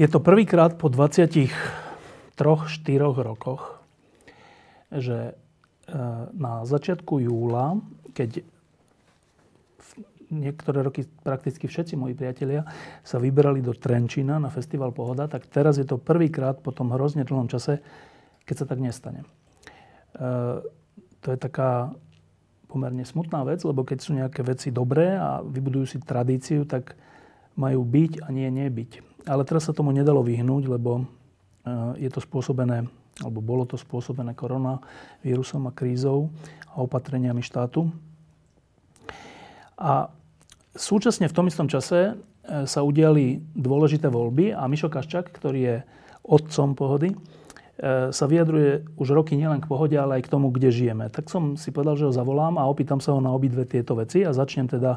Je to prvýkrát po 23-4 rokoch, že e, na začiatku júla, keď niektoré roky prakticky všetci moji priatelia sa vyberali do Trenčína na festival Pohoda, tak teraz je to prvýkrát po tom hrozne dlhom čase, keď sa tak nestane. E, to je taká pomerne smutná vec, lebo keď sú nejaké veci dobré a vybudujú si tradíciu, tak majú byť a nie nebyť. Ale teraz sa tomu nedalo vyhnúť, lebo eh, je to spôsobené, alebo bolo to spôsobené koronavírusom a krízou a opatreniami štátu. A súčasne v tom istom čase eh, sa udiali dôležité voľby a Mišo Kaščak, ktorý je otcom pohody, eh, sa vyjadruje už roky nielen k pohode, ale aj k tomu, kde žijeme. Tak som si povedal, že ho zavolám a opýtam sa ho na obidve tieto veci a začnem teda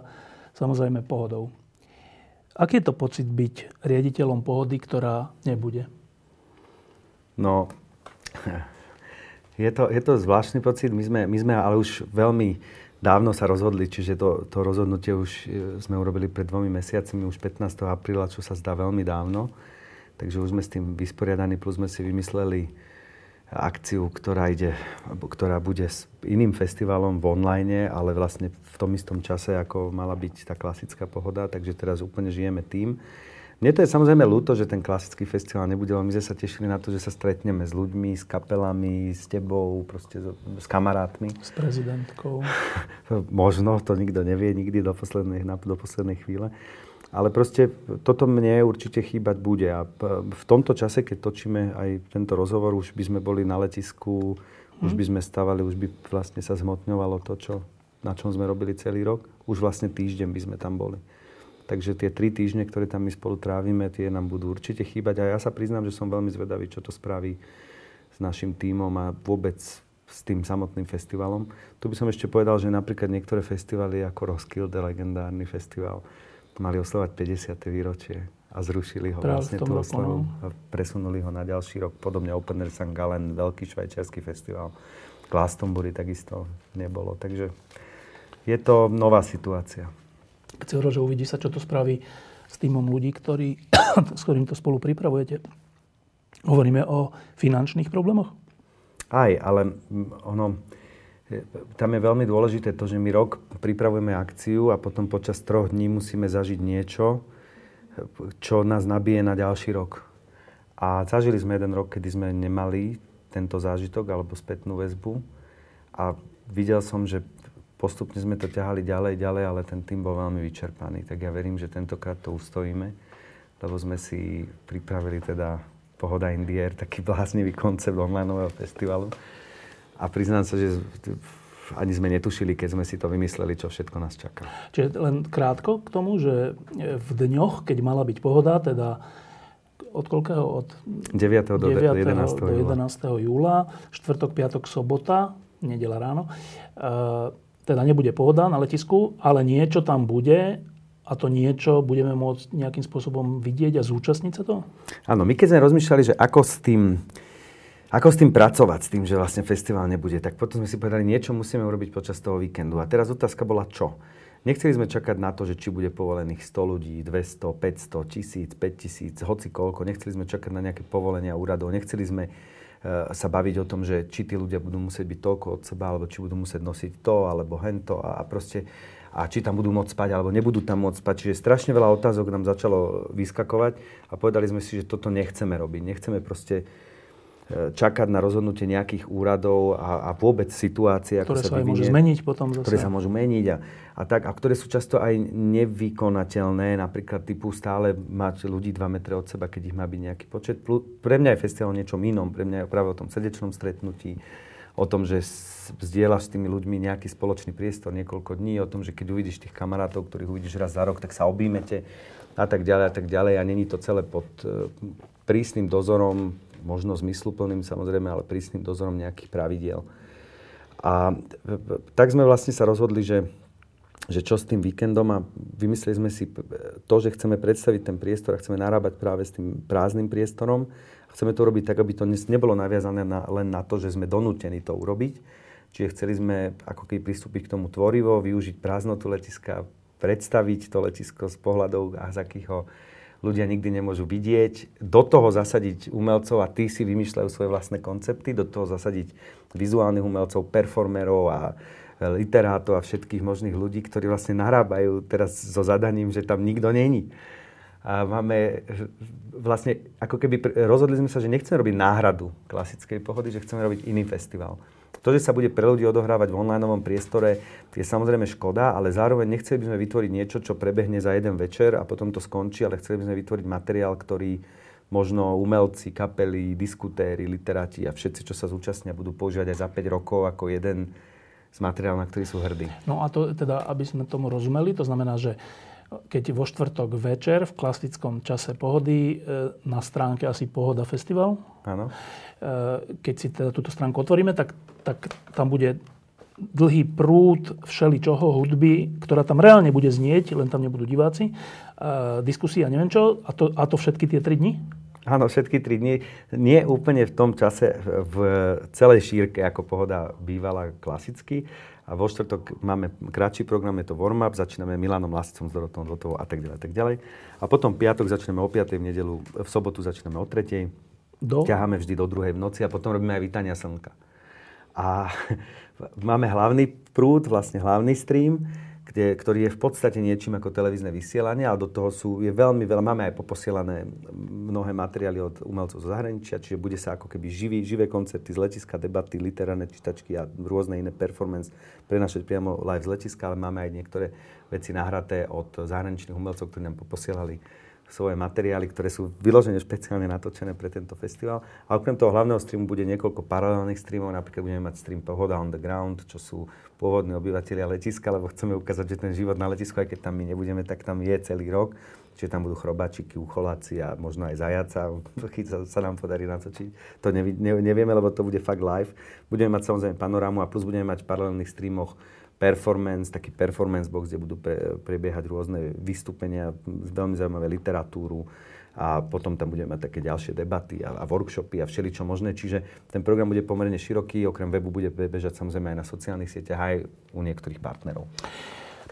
samozrejme pohodou. Aký je to pocit byť riaditeľom pohody, ktorá nebude? No, je to, je to zvláštny pocit. My sme, my sme ale už veľmi dávno sa rozhodli, čiže to, to rozhodnutie už e, sme urobili pred dvomi mesiacmi, už 15. apríla, čo sa zdá veľmi dávno. Takže už sme s tým vysporiadaní, plus sme si vymysleli akciu, ktorá, ide, ktorá bude s iným festivalom v online, ale vlastne v tom istom čase, ako mala byť tá klasická pohoda, takže teraz úplne žijeme tým. Mne to je samozrejme ľúto, že ten klasický festival nebude, ale my sme sa tešili na to, že sa stretneme s ľuďmi, s kapelami, s tebou, proste s, s kamarátmi. S prezidentkou. Možno, to nikto nevie nikdy do poslednej, do poslednej chvíle. Ale proste toto mne určite chýbať bude. A v tomto čase, keď točíme aj tento rozhovor, už by sme boli na letisku, hmm. už mhm. by sme stavali, už by vlastne sa zhmotňovalo to, čo, na čom sme robili celý rok. Už vlastne týždeň by sme tam boli. Takže tie tri týždne, ktoré tam my spolu trávime, tie nám budú určite chýbať. A ja sa priznám, že som veľmi zvedavý, čo to spraví s našim tímom a vôbec s tým samotným festivalom. Tu by som ešte povedal, že napríklad niektoré festivaly ako Roskilde, legendárny festival, mali oslovať 50. výročie a zrušili ho Práve vlastne tú oslavu no. a presunuli ho na ďalší rok. Podobne Open Air St. Gallen, veľký švajčiarsky festival. Glastonbury takisto nebolo. Takže je to nová situácia. Keď si hovoril, že uvidí sa, čo to spraví s týmom ľudí, ktorý, s ktorým to spolu pripravujete. Hovoríme o finančných problémoch? Aj, ale ono, tam je veľmi dôležité to, že my rok pripravujeme akciu a potom počas troch dní musíme zažiť niečo, čo nás nabije na ďalší rok. A zažili sme jeden rok, kedy sme nemali tento zážitok alebo spätnú väzbu. A videl som, že postupne sme to ťahali ďalej, ďalej, ale ten tým bol veľmi vyčerpaný. Tak ja verím, že tentokrát to ustojíme, lebo sme si pripravili teda Pohoda Indier, taký bláznivý koncept online festivalu a priznám sa, že ani sme netušili, keď sme si to vymysleli, čo všetko nás čaká. Čiže len krátko k tomu, že v dňoch, keď mala byť pohoda, teda od koľkého? Od 9. do 9. 11. do 11. júla, štvrtok, piatok, sobota, nedela ráno. E, teda nebude pohoda na letisku, ale niečo tam bude a to niečo budeme môcť nejakým spôsobom vidieť a zúčastniť sa to? Áno, my keď sme rozmýšľali, že ako s tým ako s tým pracovať, s tým, že vlastne festival nebude? Tak potom sme si povedali, niečo musíme urobiť počas toho víkendu. A teraz otázka bola čo? Nechceli sme čakať na to, že či bude povolených 100 ľudí, 200, 500, 1000, 5000, hoci koľko. Nechceli sme čakať na nejaké povolenia úradov. Nechceli sme uh, sa baviť o tom, že či tí ľudia budú musieť byť toľko od seba, alebo či budú musieť nosiť to, alebo hento a, a proste a či tam budú môcť spať, alebo nebudú tam môcť spať. Čiže strašne veľa otázok nám začalo vyskakovať a povedali sme si, že toto nechceme robiť. Nechceme proste čakať na rozhodnutie nejakých úradov a, a vôbec situácie, ako ktoré sa, sa vyvinie, môžu zmeniť potom zase. Ktoré sa môžu meniť a, a tak, a ktoré sú často aj nevykonateľné, napríklad typu stále mať ľudí 2 metre od seba, keď ich má byť nejaký počet. Pre mňa je festival o niečom inom, pre mňa je práve o tom srdečnom stretnutí, o tom, že zdieľaš s tými ľuďmi nejaký spoločný priestor niekoľko dní, o tom, že keď uvidíš tých kamarátov, ktorých uvidíš raz za rok, tak sa objímete. a tak ďalej a tak ďalej. A není to celé pod e, prísnym dozorom, možno zmysluplným samozrejme, ale prísnym dozorom nejakých pravidiel. A tak sme vlastne sa rozhodli, že, že čo s tým víkendom a vymysleli sme si to, že chceme predstaviť ten priestor a chceme narábať práve s tým prázdnym priestorom. Chceme to robiť tak, aby to nebolo naviazané na, len na to, že sme donútení to urobiť. Čiže chceli sme ako keby pristúpiť k tomu tvorivo, využiť prázdnotu letiska, predstaviť to letisko z pohľadov, a z akých ho ľudia nikdy nemôžu vidieť, do toho zasadiť umelcov a tí si vymýšľajú svoje vlastné koncepty, do toho zasadiť vizuálnych umelcov, performerov a literátov a všetkých možných ľudí, ktorí vlastne narábajú teraz so zadaním, že tam nikto není. A máme vlastne, ako keby rozhodli sme sa, že nechceme robiť náhradu klasickej pohody, že chceme robiť iný festival. To, že sa bude pre ľudí odohrávať v online priestore, je samozrejme škoda, ale zároveň nechceli by sme vytvoriť niečo, čo prebehne za jeden večer a potom to skončí, ale chceli by sme vytvoriť materiál, ktorý možno umelci, kapely, diskutéry, literáti a všetci, čo sa zúčastnia, budú používať aj za 5 rokov ako jeden z materiálov, na ktorý sú hrdí. No a to teda, aby sme tomu rozumeli, to znamená, že keď vo štvrtok večer v klasickom čase pohody e, na stránke asi Pohoda Festival, Áno. E, keď si teda túto stránku otvoríme, tak, tak tam bude dlhý prúd všeličoho hudby, ktorá tam reálne bude znieť, len tam nebudú diváci, e, diskusia, neviem čo, a to, a to všetky tie tri dni? Áno, všetky tri dni. Nie úplne v tom čase v celej šírke, ako pohoda bývala klasicky, a vo štvrtok máme kratší program, je to warm-up, začíname Milanom Lasicom s Dorotom a tak ďalej, a tak ďalej. A potom piatok začneme o 5. v nedelu, v sobotu začíname o 3. Do? Ťaháme vždy do druhej v noci a potom robíme aj vítania slnka. A máme hlavný prúd, vlastne hlavný stream, kde, ktorý je v podstate niečím ako televízne vysielanie, ale do toho sú, je veľmi veľa, máme aj poposielané mnohé materiály od umelcov zo zahraničia, čiže bude sa ako keby živý, živé koncerty z letiska, debaty, literárne čítačky a rôzne iné performance prenašať priamo live z letiska, ale máme aj niektoré veci nahraté od zahraničných umelcov, ktorí nám poposielali svoje materiály, ktoré sú vyložené špeciálne natočené pre tento festival. A okrem toho hlavného streamu bude niekoľko paralelných streamov, napríklad budeme mať stream Pohoda on the ground, čo sú pôvodní obyvateľia letiska, lebo chceme ukázať, že ten život na letisku, aj keď tam my nebudeme, tak tam je celý rok. Čiže tam budú chrobáčiky, ucholáci a možno aj zajaca, keď sa, nám podarí natočiť. To nevi, ne, nevieme, lebo to bude fakt live. Budeme mať samozrejme panorámu a plus budeme mať v paralelných streamoch performance, taký performance box, kde budú pre, prebiehať rôzne vystúpenia, veľmi zaujímavé literatúru a potom tam budeme mať také ďalšie debaty a, a workshopy a všeličo možné. Čiže ten program bude pomerne široký, okrem webu bude bežať samozrejme aj na sociálnych sieťach, aj u niektorých partnerov.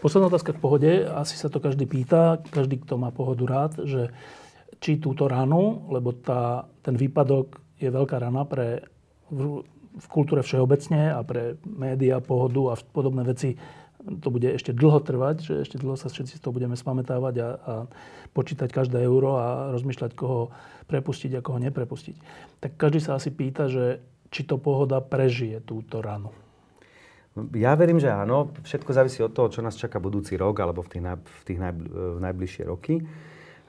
Posledná otázka k pohode. Asi sa to každý pýta, každý, kto má pohodu rád, že či túto ranu, lebo tá, ten výpadok je veľká rana pre v kultúre všeobecne a pre médiá, pohodu a podobné veci to bude ešte dlho trvať, že ešte dlho sa všetci toho budeme spamätávať a, a počítať každé euro a rozmýšľať, koho prepustiť a koho neprepustiť. Tak každý sa asi pýta, že či to pohoda prežije túto ranu. Ja verím, že áno. Všetko závisí od toho, čo nás čaká budúci rok alebo v tých, v tých najbližšie roky.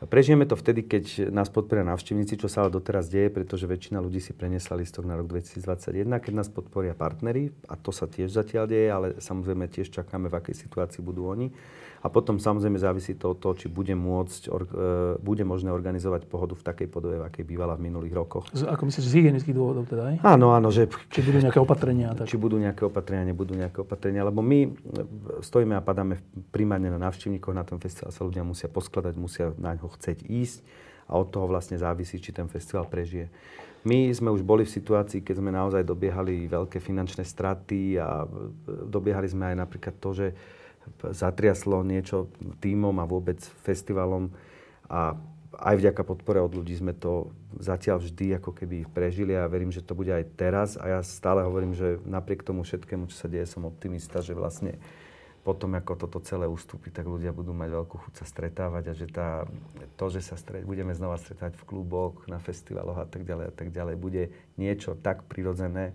Prežijeme to vtedy, keď nás podporia návštevníci, čo sa ale doteraz deje, pretože väčšina ľudí si preniesla listok na rok 2021, keď nás podporia partnery, a to sa tiež zatiaľ deje, ale samozrejme tiež čakáme, v akej situácii budú oni. A potom samozrejme závisí to od toho, či bude môcť, or, e, bude možné organizovať pohodu v takej podobe, v akej bývala v minulých rokoch. Z, ako myslíš, z hygienických dôvodov teda aj? Áno, áno. Že, či budú nejaké opatrenia? Tak. Či budú nejaké opatrenia, nebudú nejaké opatrenia. Lebo my e, stojíme a padáme primárne na návštevníkoch na tom festival. Sa ľudia musia poskladať, musia na ňo chceť ísť a od toho vlastne závisí, či ten festival prežije. My sme už boli v situácii, keď sme naozaj dobiehali veľké finančné straty a e, dobiehali sme aj napríklad to, že zatriaslo niečo týmom a vôbec festivalom a aj vďaka podpore od ľudí sme to zatiaľ vždy ako keby prežili a verím, že to bude aj teraz. A ja stále hovorím, že napriek tomu všetkému, čo sa deje, som optimista, že vlastne potom, ako toto celé ustúpi, tak ľudia budú mať veľkú chuť sa stretávať a že tá, to, že sa stret, budeme znova stretávať v kluboch, na festivaloch a tak ďalej a tak ďalej, bude niečo tak prirodzené,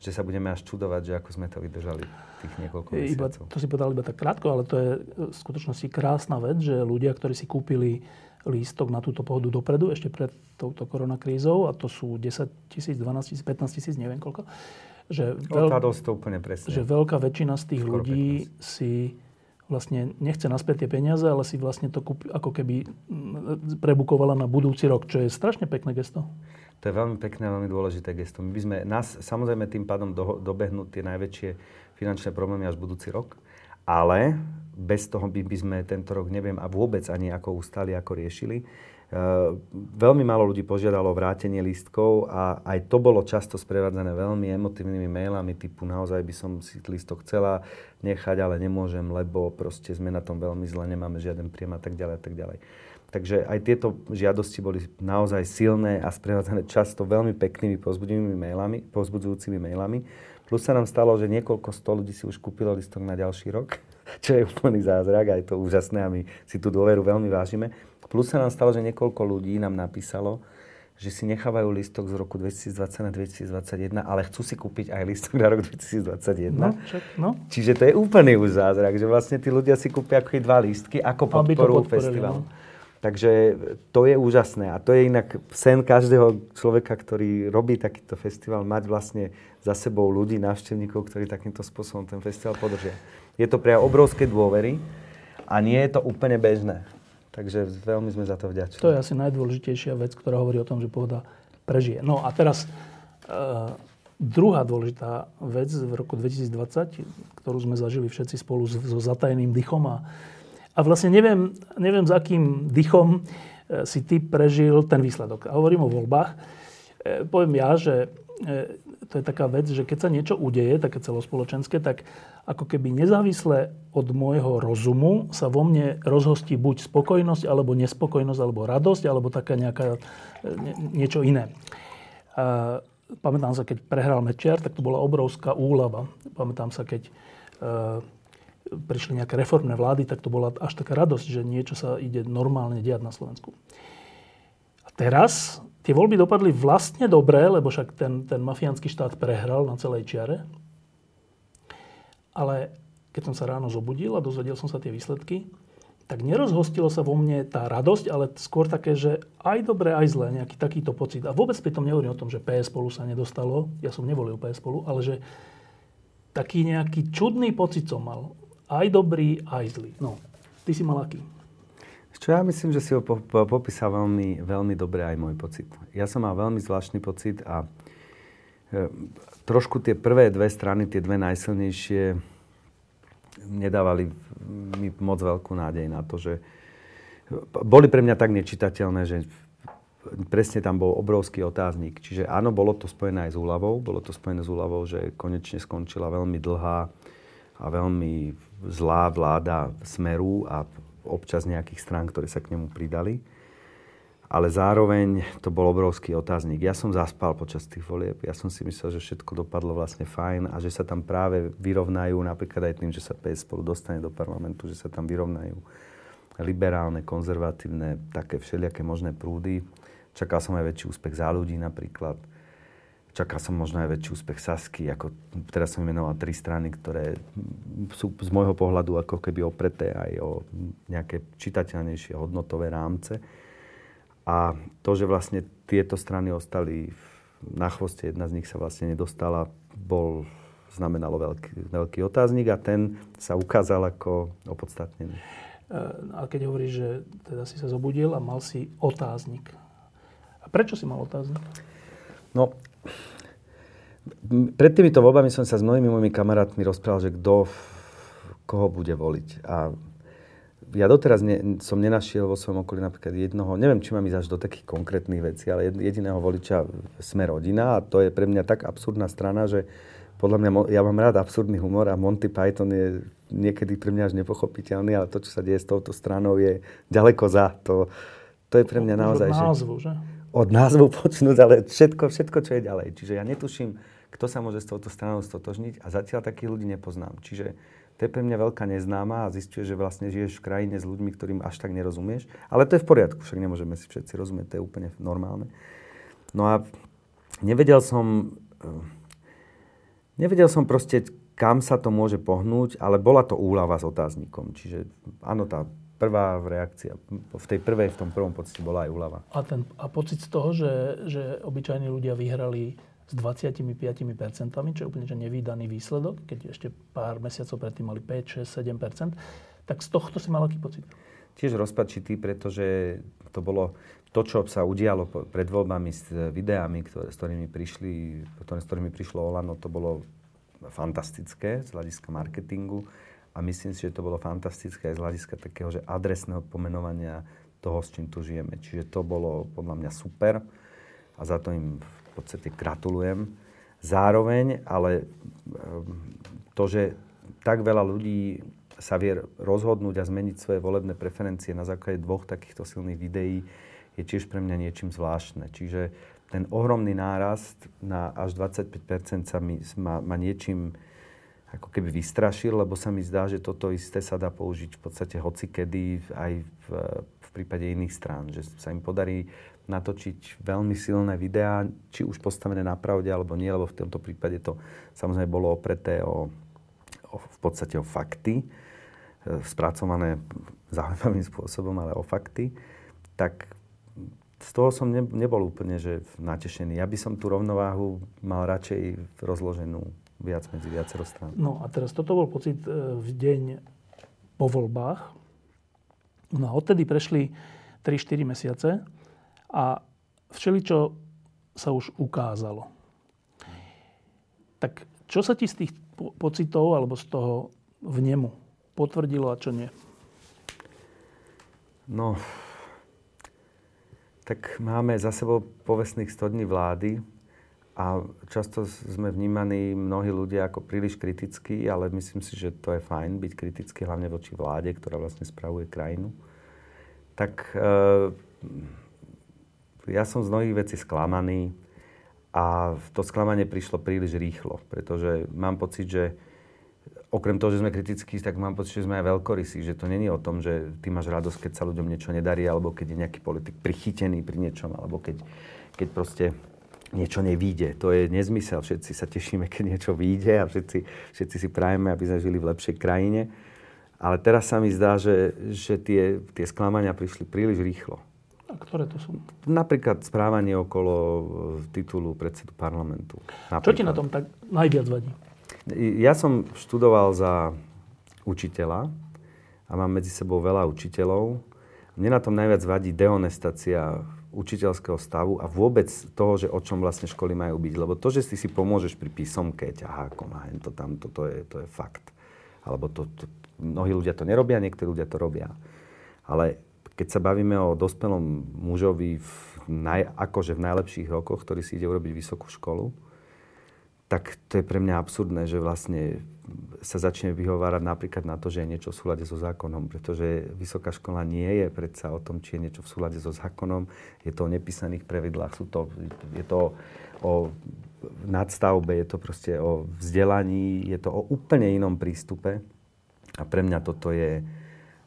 že sa budeme až čudovať, že ako sme to vydržali tých niekoľko iba, To si povedal iba tak krátko, ale to je v skutočnosti krásna vec, že ľudia, ktorí si kúpili lístok na túto pohodu dopredu, ešte pred touto koronakrízou, a to sú 10 tisíc, 12 tisíc, 15 tisíc, neviem koľko, že, veľ, to úplne presne. že veľká väčšina z tých Skoro ľudí 15. si vlastne nechce naspäť tie peniaze, ale si vlastne to kúp, ako keby prebukovala na budúci rok, čo je strašne pekné gesto. To je veľmi pekné a veľmi dôležité gesto. My by sme nás samozrejme tým pádom do, dobehnú tie najväčšie finančné problémy až budúci rok, ale bez toho by, by sme tento rok neviem a vôbec ani ako ustali, ako riešili. Uh, veľmi málo ľudí požiadalo vrátenie lístkov a aj to bolo často sprevádzané veľmi emotívnymi mailami typu naozaj by som si lístok chcela nechať, ale nemôžem, lebo proste sme na tom veľmi zle, nemáme žiaden príjem a tak ďalej a tak ďalej. Takže aj tieto žiadosti boli naozaj silné a sprevádzané často veľmi peknými pozbudzujúcimi mailami, pozbudzujúcimi mailami. Plus sa nám stalo, že niekoľko sto ľudí si už kúpilo listok na ďalší rok, čo je úplný zázrak a je to úžasné a my si tú dôveru veľmi vážime. Plus sa nám stalo, že niekoľko ľudí nám napísalo, že si nechávajú listok z roku 2020 na 2021, ale chcú si kúpiť aj listok na rok 2021. No, čak, no. Čiže to je úplný už zázrak, že vlastne tí ľudia si kúpia ako dva lístky ako podporu festivalu. No. Takže to je úžasné a to je inak sen každého človeka, ktorý robí takýto festival, mať vlastne za sebou ľudí, návštevníkov, ktorí takýmto spôsobom ten festival podržia. Je to pre obrovské dôvery a nie je to úplne bežné. Takže veľmi sme za to vďační. To je asi najdôležitejšia vec, ktorá hovorí o tom, že pohoda prežije. No a teraz e, druhá dôležitá vec v roku 2020, ktorú sme zažili všetci spolu so zatajeným dychom a, a vlastne neviem, neviem, s akým dychom e, si ty prežil ten výsledok. A hovorím o voľbách. E, poviem ja, že e, to je taká vec, že keď sa niečo udeje, také celospoločenské, tak ako keby nezávisle od môjho rozumu sa vo mne rozhostí buď spokojnosť, alebo nespokojnosť, alebo radosť, alebo taká nejaká, nie, niečo iné. A, pamätám sa, keď prehral Mečiar, tak to bola obrovská úlava. Pamätám sa, keď prišli nejaké reformné vlády, tak to bola až taká radosť, že niečo sa ide normálne diať na Slovensku. A teraz tie voľby dopadli vlastne dobre, lebo však ten, ten mafiánsky štát prehral na celej čiare. Ale keď som sa ráno zobudil a dozvedel som sa tie výsledky, tak nerozhostilo sa vo mne tá radosť, ale skôr také, že aj dobre, aj zle, nejaký takýto pocit. A vôbec pri tom nehovorím o tom, že PS spolu sa nedostalo, ja som nevolil PS spolu, ale že taký nejaký čudný pocit som mal. Aj dobrý, aj zlý. No, ty si mal aký? Čo ja myslím, že si ho popísal veľmi, veľmi dobre aj môj pocit. Ja som mal veľmi zvláštny pocit a e, trošku tie prvé dve strany, tie dve najsilnejšie, nedávali mi moc veľkú nádej na to, že boli pre mňa tak nečitateľné, že presne tam bol obrovský otáznik. Čiže áno, bolo to spojené aj s úľavou. Bolo to spojené s úľavou, že konečne skončila veľmi dlhá a veľmi zlá vláda Smeru a občas nejakých strán, ktoré sa k nemu pridali ale zároveň to bol obrovský otáznik. Ja som zaspal počas tých volieb. Ja som si myslel, že všetko dopadlo vlastne fajn a že sa tam práve vyrovnajú, napríklad aj tým, že sa PS spolu dostane do parlamentu, že sa tam vyrovnajú liberálne, konzervatívne, také všelijaké možné prúdy. Čakal som aj väčší úspech za ľudí napríklad. Čakal som možno aj väčší úspech Sasky. Ako, teraz som vymenoval tri strany, ktoré sú z môjho pohľadu ako keby opreté aj o nejaké čitateľnejšie hodnotové rámce. A to, že vlastne tieto strany ostali na chvoste, jedna z nich sa vlastne nedostala, bol, znamenalo veľký, veľký otáznik a ten sa ukázal ako opodstatnený. A keď hovoríš, že teda si sa zobudil a mal si otáznik. A prečo si mal otáznik? No, pred týmito voľbami som sa s mnohými mojimi kamarátmi rozprával, že kto koho bude voliť. A ja doteraz ne, som nenašiel vo svojom okolí napríklad jednoho, neviem, či mám ísť až do takých konkrétnych vecí, ale jediného voliča sme rodina a to je pre mňa tak absurdná strana, že podľa mňa, ja mám rád absurdný humor a Monty Python je niekedy pre mňa až nepochopiteľný, ale to, čo sa deje s touto stranou, je ďaleko za. To, to je pre mňa naozaj... Názvu, že? Od názvu počnúť, ale všetko, všetko, čo je ďalej. Čiže ja netuším, kto sa môže s touto stranou stotožniť a zatiaľ takých ľudí nepoznám. Čiže to je pre mňa veľká neznáma a zistuje, že vlastne žiješ v krajine s ľuďmi, ktorým až tak nerozumieš. Ale to je v poriadku, však nemôžeme si všetci rozumieť, to je úplne normálne. No a nevedel som, eh, nevedel som proste, kam sa to môže pohnúť, ale bola to úlava s otáznikom. Čiže áno, tá prvá reakcia, v tej prvej, v tom prvom pocite bola aj úlava. A, ten, a pocit z toho, že, že obyčajní ľudia vyhrali s 25%, čo je úplne že nevýdaný výsledok, keď ešte pár mesiacov predtým mali 5, 6, 7%. Tak z tohto si mal aký pocit? Tiež rozpačitý, pretože to bolo to, čo sa udialo pred voľbami s videami, ktoré, s ktorými prišli, ktoré, s ktorými prišlo Olano, to bolo fantastické z hľadiska marketingu a myslím si, že to bolo fantastické aj z hľadiska takého, že adresného pomenovania toho, s čím tu žijeme. Čiže to bolo podľa mňa super a za to im v podstate gratulujem. Zároveň, ale ehm, to, že tak veľa ľudí sa vie rozhodnúť a zmeniť svoje volebné preferencie na základe dvoch takýchto silných videí, je tiež pre mňa niečím zvláštne. Čiže ten ohromný nárast na až 25% sa mi, ma, ma niečím ako keby vystrašil, lebo sa mi zdá, že toto isté sa dá použiť v podstate hocikedy aj v, v prípade iných strán. Že sa im podarí natočiť veľmi silné videá, či už postavené na pravde alebo nie, lebo v tomto prípade to samozrejme bolo opreté o, o v podstate o fakty, e, spracované zaujímavým spôsobom, ale o fakty, tak z toho som ne, nebol úplne že natešený. Ja by som tú rovnováhu mal radšej rozloženú viac medzi viacero strán. No a teraz toto bol pocit e, v deň po voľbách. No a odtedy prešli 3-4 mesiace a všeličo sa už ukázalo. Tak čo sa ti z tých pocitov alebo z toho vnemu potvrdilo a čo nie? No, tak máme za sebou povestných 100 dní vlády a často sme vnímaní mnohí ľudia ako príliš kritickí, ale myslím si, že to je fajn byť kritický, hlavne voči vláde, ktorá vlastne spravuje krajinu. Tak e, ja som z mnohých vecí sklamaný a to sklamanie prišlo príliš rýchlo, pretože mám pocit, že okrem toho, že sme kritickí, tak mám pocit, že sme aj veľkorysí, že to není o tom, že ty máš radosť, keď sa ľuďom niečo nedarí, alebo keď je nejaký politik prichytený pri niečom, alebo keď, keď proste niečo nevíde. To je nezmysel. Všetci sa tešíme, keď niečo vyjde a všetci, všetci si prajeme, aby sme žili v lepšej krajine. Ale teraz sa mi zdá, že, že tie, tie sklamania prišli príliš rýchlo. A ktoré to sú? Napríklad správanie okolo titulu predsedu parlamentu. Napríklad. Čo ti na tom tak najviac vadí? Ja som študoval za učiteľa a mám medzi sebou veľa učiteľov. Mne na tom najviac vadí dehonestácia učiteľského stavu a vôbec toho, že o čom vlastne školy majú byť. Lebo to, že si si pomôžeš pri písomke, ťahákom a to tam, to, je, to je fakt. Alebo to, to, mnohí ľudia to nerobia, niektorí ľudia to robia. Ale keď sa bavíme o dospelom mužovi v naj, akože v najlepších rokoch, ktorý si ide urobiť vysokú školu, tak to je pre mňa absurdné, že vlastne sa začne vyhovárať napríklad na to, že je niečo v súlade so zákonom, pretože vysoká škola nie je predsa o tom, či je niečo v súlade so zákonom, je to o nepísaných pravidlách, sú to, je to o nadstavbe, je to proste o vzdelaní, je to o úplne inom prístupe. A pre mňa toto je,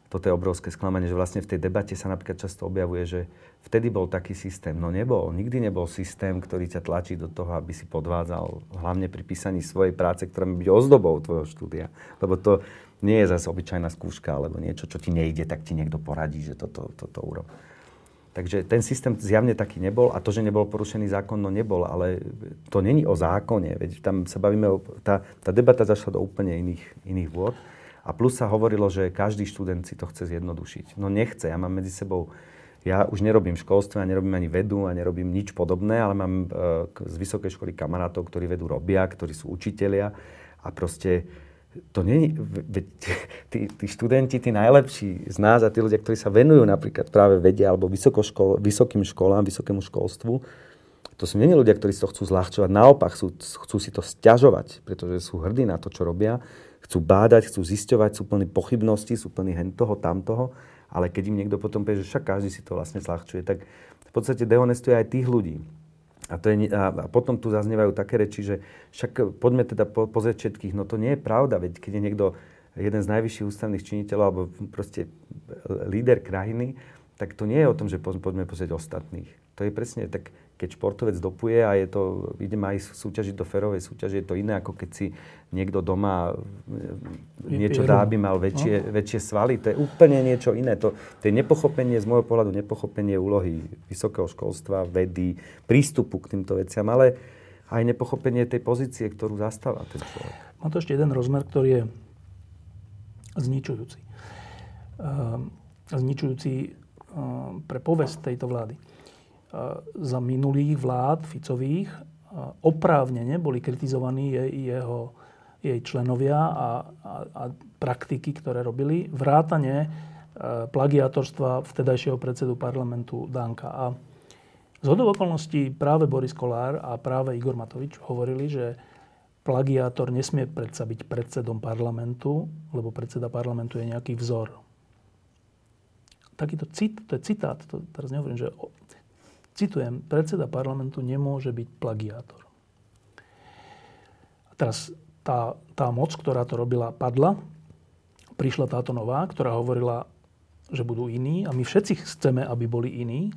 toto je obrovské sklamanie, že vlastne v tej debate sa napríklad často objavuje, že vtedy bol taký systém. No nebol, nikdy nebol systém, ktorý ťa tlačí do toho, aby si podvádzal, hlavne pri písaní svojej práce, ktorá má byť ozdobou tvojho štúdia. Lebo to nie je zase obyčajná skúška, alebo niečo, čo ti nejde, tak ti niekto poradí, že toto, toto urob. Takže ten systém zjavne taký nebol a to, že nebol porušený zákon, no nebol, ale to není o zákone, veď tam sa bavíme o... Tá, tá debata zašla do úplne iných, iných vôd. A plus sa hovorilo, že každý študent si to chce zjednodušiť. No nechce. Ja mám medzi sebou ja už nerobím školstvo, ja nerobím ani vedu a nerobím nič podobné, ale mám uh, z vysokej školy kamarátov, ktorí vedu robia, ktorí sú učitelia a proste to nie je, tí, tí študenti, tí najlepší z nás a tí ľudia, ktorí sa venujú napríklad práve vede alebo vysokoškol, vysokým školám, vysokému školstvu, to sú nie ľudia, ktorí si to chcú zľahčovať, naopak sú, chcú si to stiažovať, pretože sú hrdí na to, čo robia chcú bádať, chcú zisťovať, sú plní pochybností, sú plní hen toho, tamtoho, ale keď im niekto potom povie, že však každý si to vlastne zľahčuje, tak v podstate dehonestuje aj tých ľudí. A, to je, a potom tu zaznievajú také reči, že však poďme teda po, pozrieť všetkých. No to nie je pravda, veď keď je niekto jeden z najvyšších ústavných činiteľov alebo proste líder krajiny, tak to nie je o tom, že poďme pozrieť ostatných. To je presne tak, keď športovec dopuje a je to, ideme aj súťažiť do ferovej súťaže, je to iné, ako keď si niekto doma niečo dá, aby mal väčšie, no. väčšie svaly. To je úplne niečo iné. To, to je nepochopenie, z môjho pohľadu nepochopenie úlohy vysokého školstva, vedy, prístupu k týmto veciam, ale aj nepochopenie tej pozície, ktorú zastáva ten človek. Má to ešte jeden rozmer, ktorý je zničujúci. zničujúci pre povesť tejto vlády. Za minulých vlád Ficových oprávnene boli kritizovaní jeho, jej členovia a, a, a praktiky, ktoré robili, vrátane plagiátorstva vtedajšieho predsedu parlamentu Danka. A z okolností práve Boris Kolár a práve Igor Matovič hovorili, že plagiátor nesmie predsa byť predsedom parlamentu, lebo predseda parlamentu je nejaký vzor. Takýto cit, to je citát, to teraz nehovorím, že citujem, predseda parlamentu nemôže byť plagiátor. A teraz tá, tá moc, ktorá to robila, padla. Prišla táto nová, ktorá hovorila, že budú iní a my všetci chceme, aby boli iní.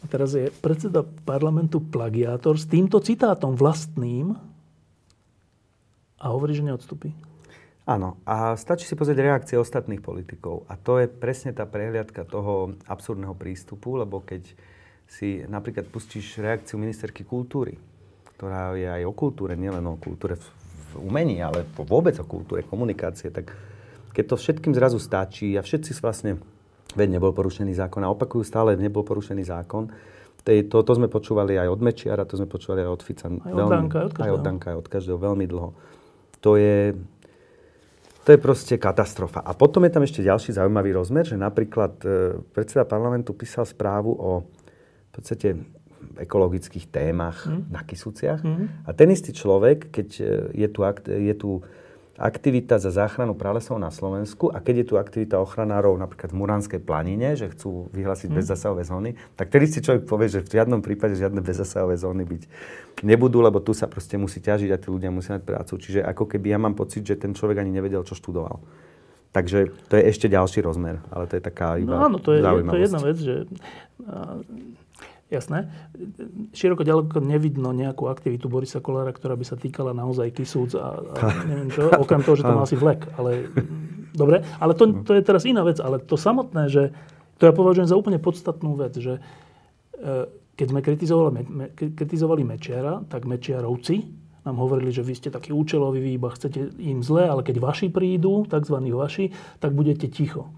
A teraz je predseda parlamentu plagiátor s týmto citátom vlastným a hovorí, že neodstupí. Áno, a stačí si pozrieť reakcie ostatných politikov. A to je presne tá prehliadka toho absurdného prístupu, lebo keď si napríklad pustíš reakciu ministerky kultúry, ktorá je aj o kultúre, nielen o kultúre v, v umení, ale vôbec o kultúre, komunikácie, tak keď to všetkým zrazu stačí a všetci vlastne, veď nebol porušený zákon a opakujú stále, nebol porušený zákon, to, to sme počúvali aj od Mečiara, to sme počúvali aj od Fica. Aj od veľmi, Danka, aj od každého. Aj od Danka, aj od každého, veľmi dlho. To je, to je proste katastrofa. A potom je tam ešte ďalší zaujímavý rozmer, že napríklad e, predseda parlamentu písal správu o podstate ekologických témach mm. na Kisúciach. Mm. A ten istý človek, keď e, je tu, je tu aktivita za záchranu pralesov na Slovensku a keď je tu aktivita ochranárov napríklad v Muránskej planine, že chcú vyhlásiť hmm. bezzasahové zóny, tak tedy si človek povie, že v žiadnom prípade žiadne bezzasahové zóny byť nebudú, lebo tu sa proste musí ťažiť a tí ľudia musia mať prácu. Čiže ako keby ja mám pocit, že ten človek ani nevedel, čo študoval. Takže to je ešte ďalší rozmer, ale to je taká iba No áno, to je, to je jedna vec, že Jasné. Široko ďaleko nevidno nejakú aktivitu Borisa Kolára, ktorá by sa týkala naozaj Kisúc a, a neviem čo, okrem toho, že to má asi vlek. Ale, dobre, ale to, to je teraz iná vec. Ale to samotné, že to ja považujem za úplne podstatnú vec, že e, keď sme kritizovali, me, kritizovali Mečiara, tak Mečiarovci nám hovorili, že vy ste taký účelový výbah, chcete im zle, ale keď vaši prídu, tzv. vaši, tak budete ticho.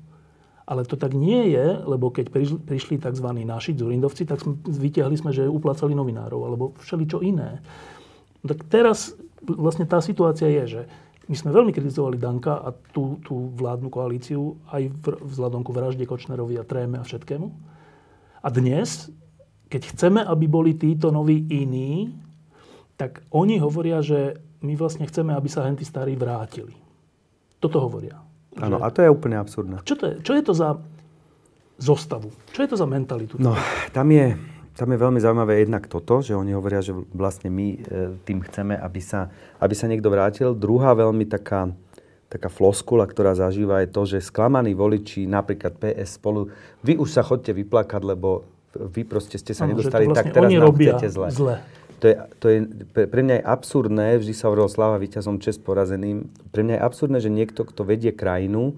Ale to tak nie je, lebo keď prišli tzv. naši Zurindovci, tak vytiahli sme, že uplácali novinárov alebo všeličo iné. Tak teraz vlastne tá situácia je, že my sme veľmi kritizovali Danka a tú, tú vládnu koalíciu aj vzhľadom ku vražde Kočnerovi a tréme a všetkému. A dnes, keď chceme, aby boli títo noví iní, tak oni hovoria, že my vlastne chceme, aby sa henty starí vrátili. Toto hovoria. Áno, a to je úplne absurdné. Čo, to je, čo je to za zostavu? Čo je to za mentalitu? No, tam je, tam je veľmi zaujímavé jednak toto, že oni hovoria, že vlastne my e, tým chceme, aby sa, aby sa niekto vrátil. Druhá veľmi taká, taká floskula, ktorá zažíva, je to, že sklamaní voliči, napríklad PS spolu, vy už sa chodte vyplakať, lebo vy proste ste sa ano, nedostali, vlastne tak teraz nám chcete zle. zle to je, to je, pre mňa je absurdné, vždy sa hovorilo sláva víťazom, čest porazeným. Pre mňa je absurdné, že niekto, kto vedie krajinu,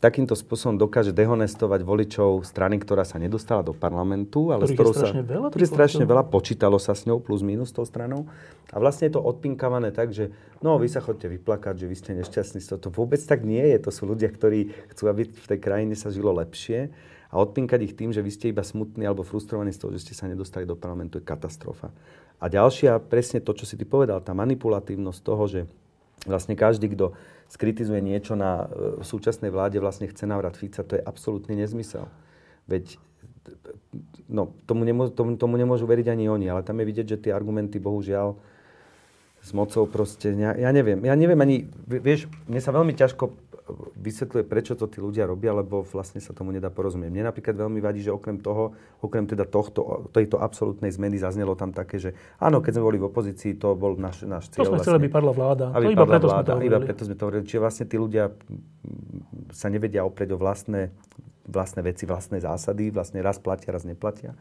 takýmto spôsobom dokáže dehonestovať voličov strany, ktorá sa nedostala do parlamentu, ale z ktorou sa... Veľa, je strašne veľa, počítalo sa s ňou plus minus tou stranou. A vlastne je to odpinkávané tak, že no vy sa chodte vyplakať, že vy ste nešťastní. To vôbec tak nie je. To sú ľudia, ktorí chcú, aby v tej krajine sa žilo lepšie. A odpinkať ich tým, že vy ste iba smutní alebo frustrovaní z toho, že ste sa nedostali do parlamentu, je katastrofa. A ďalšia, presne to, čo si ty povedal, tá manipulatívnosť toho, že vlastne každý, kto skritizuje niečo na e, súčasnej vláde, vlastne chce navrat Fica, to je absolútny nezmysel. Veď no, tomu, nemôžu, tomu, tomu nemôžu veriť ani oni, ale tam je vidieť, že tie argumenty, bohužiaľ, s mocou proste, ja, ja neviem, ja neviem ani, vieš, mne sa veľmi ťažko vysvetľuje, prečo to tí ľudia robia, lebo vlastne sa tomu nedá porozumieť. Mne napríklad veľmi vadí, že okrem toho, okrem teda tohto, tejto absolútnej zmeny zaznelo tam také, že áno, keď sme boli v opozícii, to bol náš, náš cieľ. To sme chceli, aby padla vláda. Aby to iba preto vláda, sme to iba preto sme to hovorili. Čiže vlastne tí ľudia sa nevedia oprieť o vlastné, vlastné veci, vlastné zásady, vlastne raz platia, raz neplatia.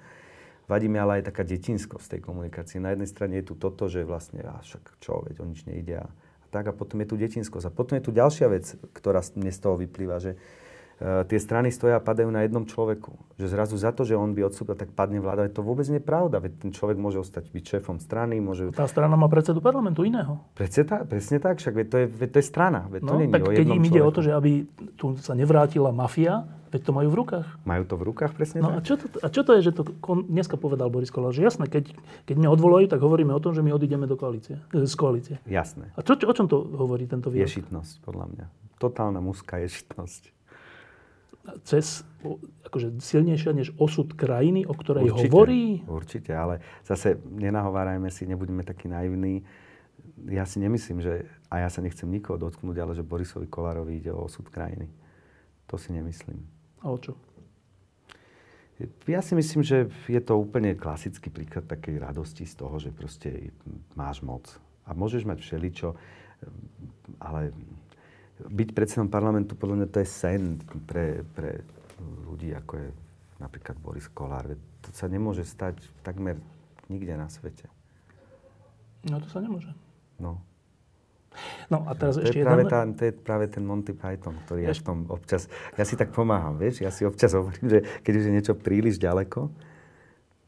Vadí mi ale aj taká detinskosť tej komunikácie. Na jednej strane je tu toto, že vlastne, a však čo, veď o nič nejde a tak a potom je tu detinskosť. A potom je tu ďalšia vec, ktorá mne z toho vyplýva, že tie strany stoja a padajú na jednom človeku. Že zrazu za to, že on by odstúpil, tak padne vláda. Je to vôbec nepravda. Veď ten človek môže ostať byť šéfom strany. Môže... Tá strana má predsedu parlamentu iného. Presne, presne tak, však veď to je, veď to je strana. Veď to no, tak keď im ide o to, že aby tu sa nevrátila mafia, veď to majú v rukách. Majú to v rukách, presne no, tak. A čo, to, a čo to je, že to dneska povedal Boris Kolár? Že jasné, keď, keď mňa odvolajú, tak hovoríme o tom, že my odídeme do koalície, e, z koalície. Jasné. A čo, čo, o čom to hovorí tento výrok? Ješitnosť, podľa mňa. Totálna muská ješitnosť cez, akože silnejšia než osud krajiny, o ktorej určite, hovorí? Určite, ale zase nenahovárajme si, nebudeme takí naivní. Ja si nemyslím, že, a ja sa nechcem nikoho dotknúť, ale že Borisovi Kolárovi ide o osud krajiny. To si nemyslím. A o čo? Ja si myslím, že je to úplne klasický príklad takej radosti z toho, že proste máš moc. A môžeš mať všeličo, ale byť predsedom parlamentu, podľa mňa to je sen pre, pre ľudí, ako je napríklad Boris Kolár. To sa nemôže stať takmer nikde na svete. No to sa nemôže. No. No a teraz to ešte je práve jeden... Tá, to je práve ten Monty Python, ktorý ja v tom občas... Ja si tak pomáham, vieš? Ja si občas hovorím, že keď už je niečo príliš ďaleko,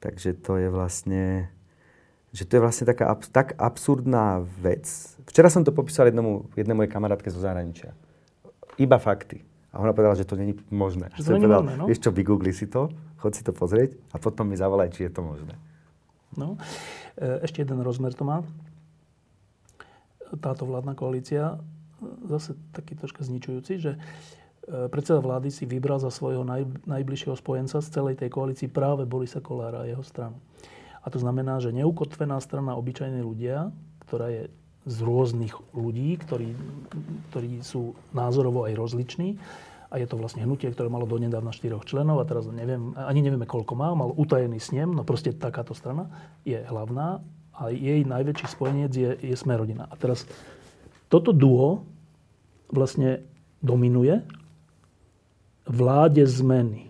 takže to je vlastne že to je vlastne taká tak absurdná vec. Včera som to popísal jednomu, jednej mojej kamarátke zo zahraničia. Iba fakty. A ona povedala, že to není možné. Že to není možné, no? Vieš čo, vygoogli si to, chod si to pozrieť a potom mi zavolaj, či je to možné. No, e, ešte jeden rozmer to má. Táto vládna koalícia, zase taký troška zničujúci, že e, predseda vlády si vybral za svojho naj, najbližšieho spojenca z celej tej koalícii práve Borisa Kolára a jeho stranu. A to znamená, že neukotvená strana obyčajní ľudia, ktorá je z rôznych ľudí, ktorí, ktorí sú názorovo aj rozliční, a je to vlastne hnutie, ktoré malo donedávna štyroch členov a teraz neviem, ani nevieme, koľko má, mal utajený snem, no proste takáto strana je hlavná a jej najväčší spojenec je, je Smerodina. A teraz toto duo vlastne dominuje vláde zmeny.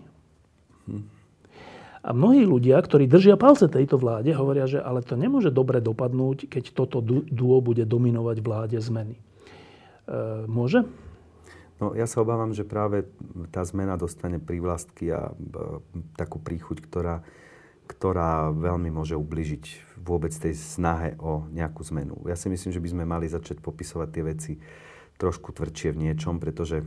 A mnohí ľudia, ktorí držia palce tejto vláde, hovoria, že ale to nemôže dobre dopadnúť, keď toto duo bude dominovať vláde zmeny. E, môže? No, ja sa obávam, že práve tá zmena dostane prívlastky a e, takú príchuť, ktorá, ktorá veľmi môže ubližiť vôbec tej snahe o nejakú zmenu. Ja si myslím, že by sme mali začať popisovať tie veci trošku tvrdšie v niečom, pretože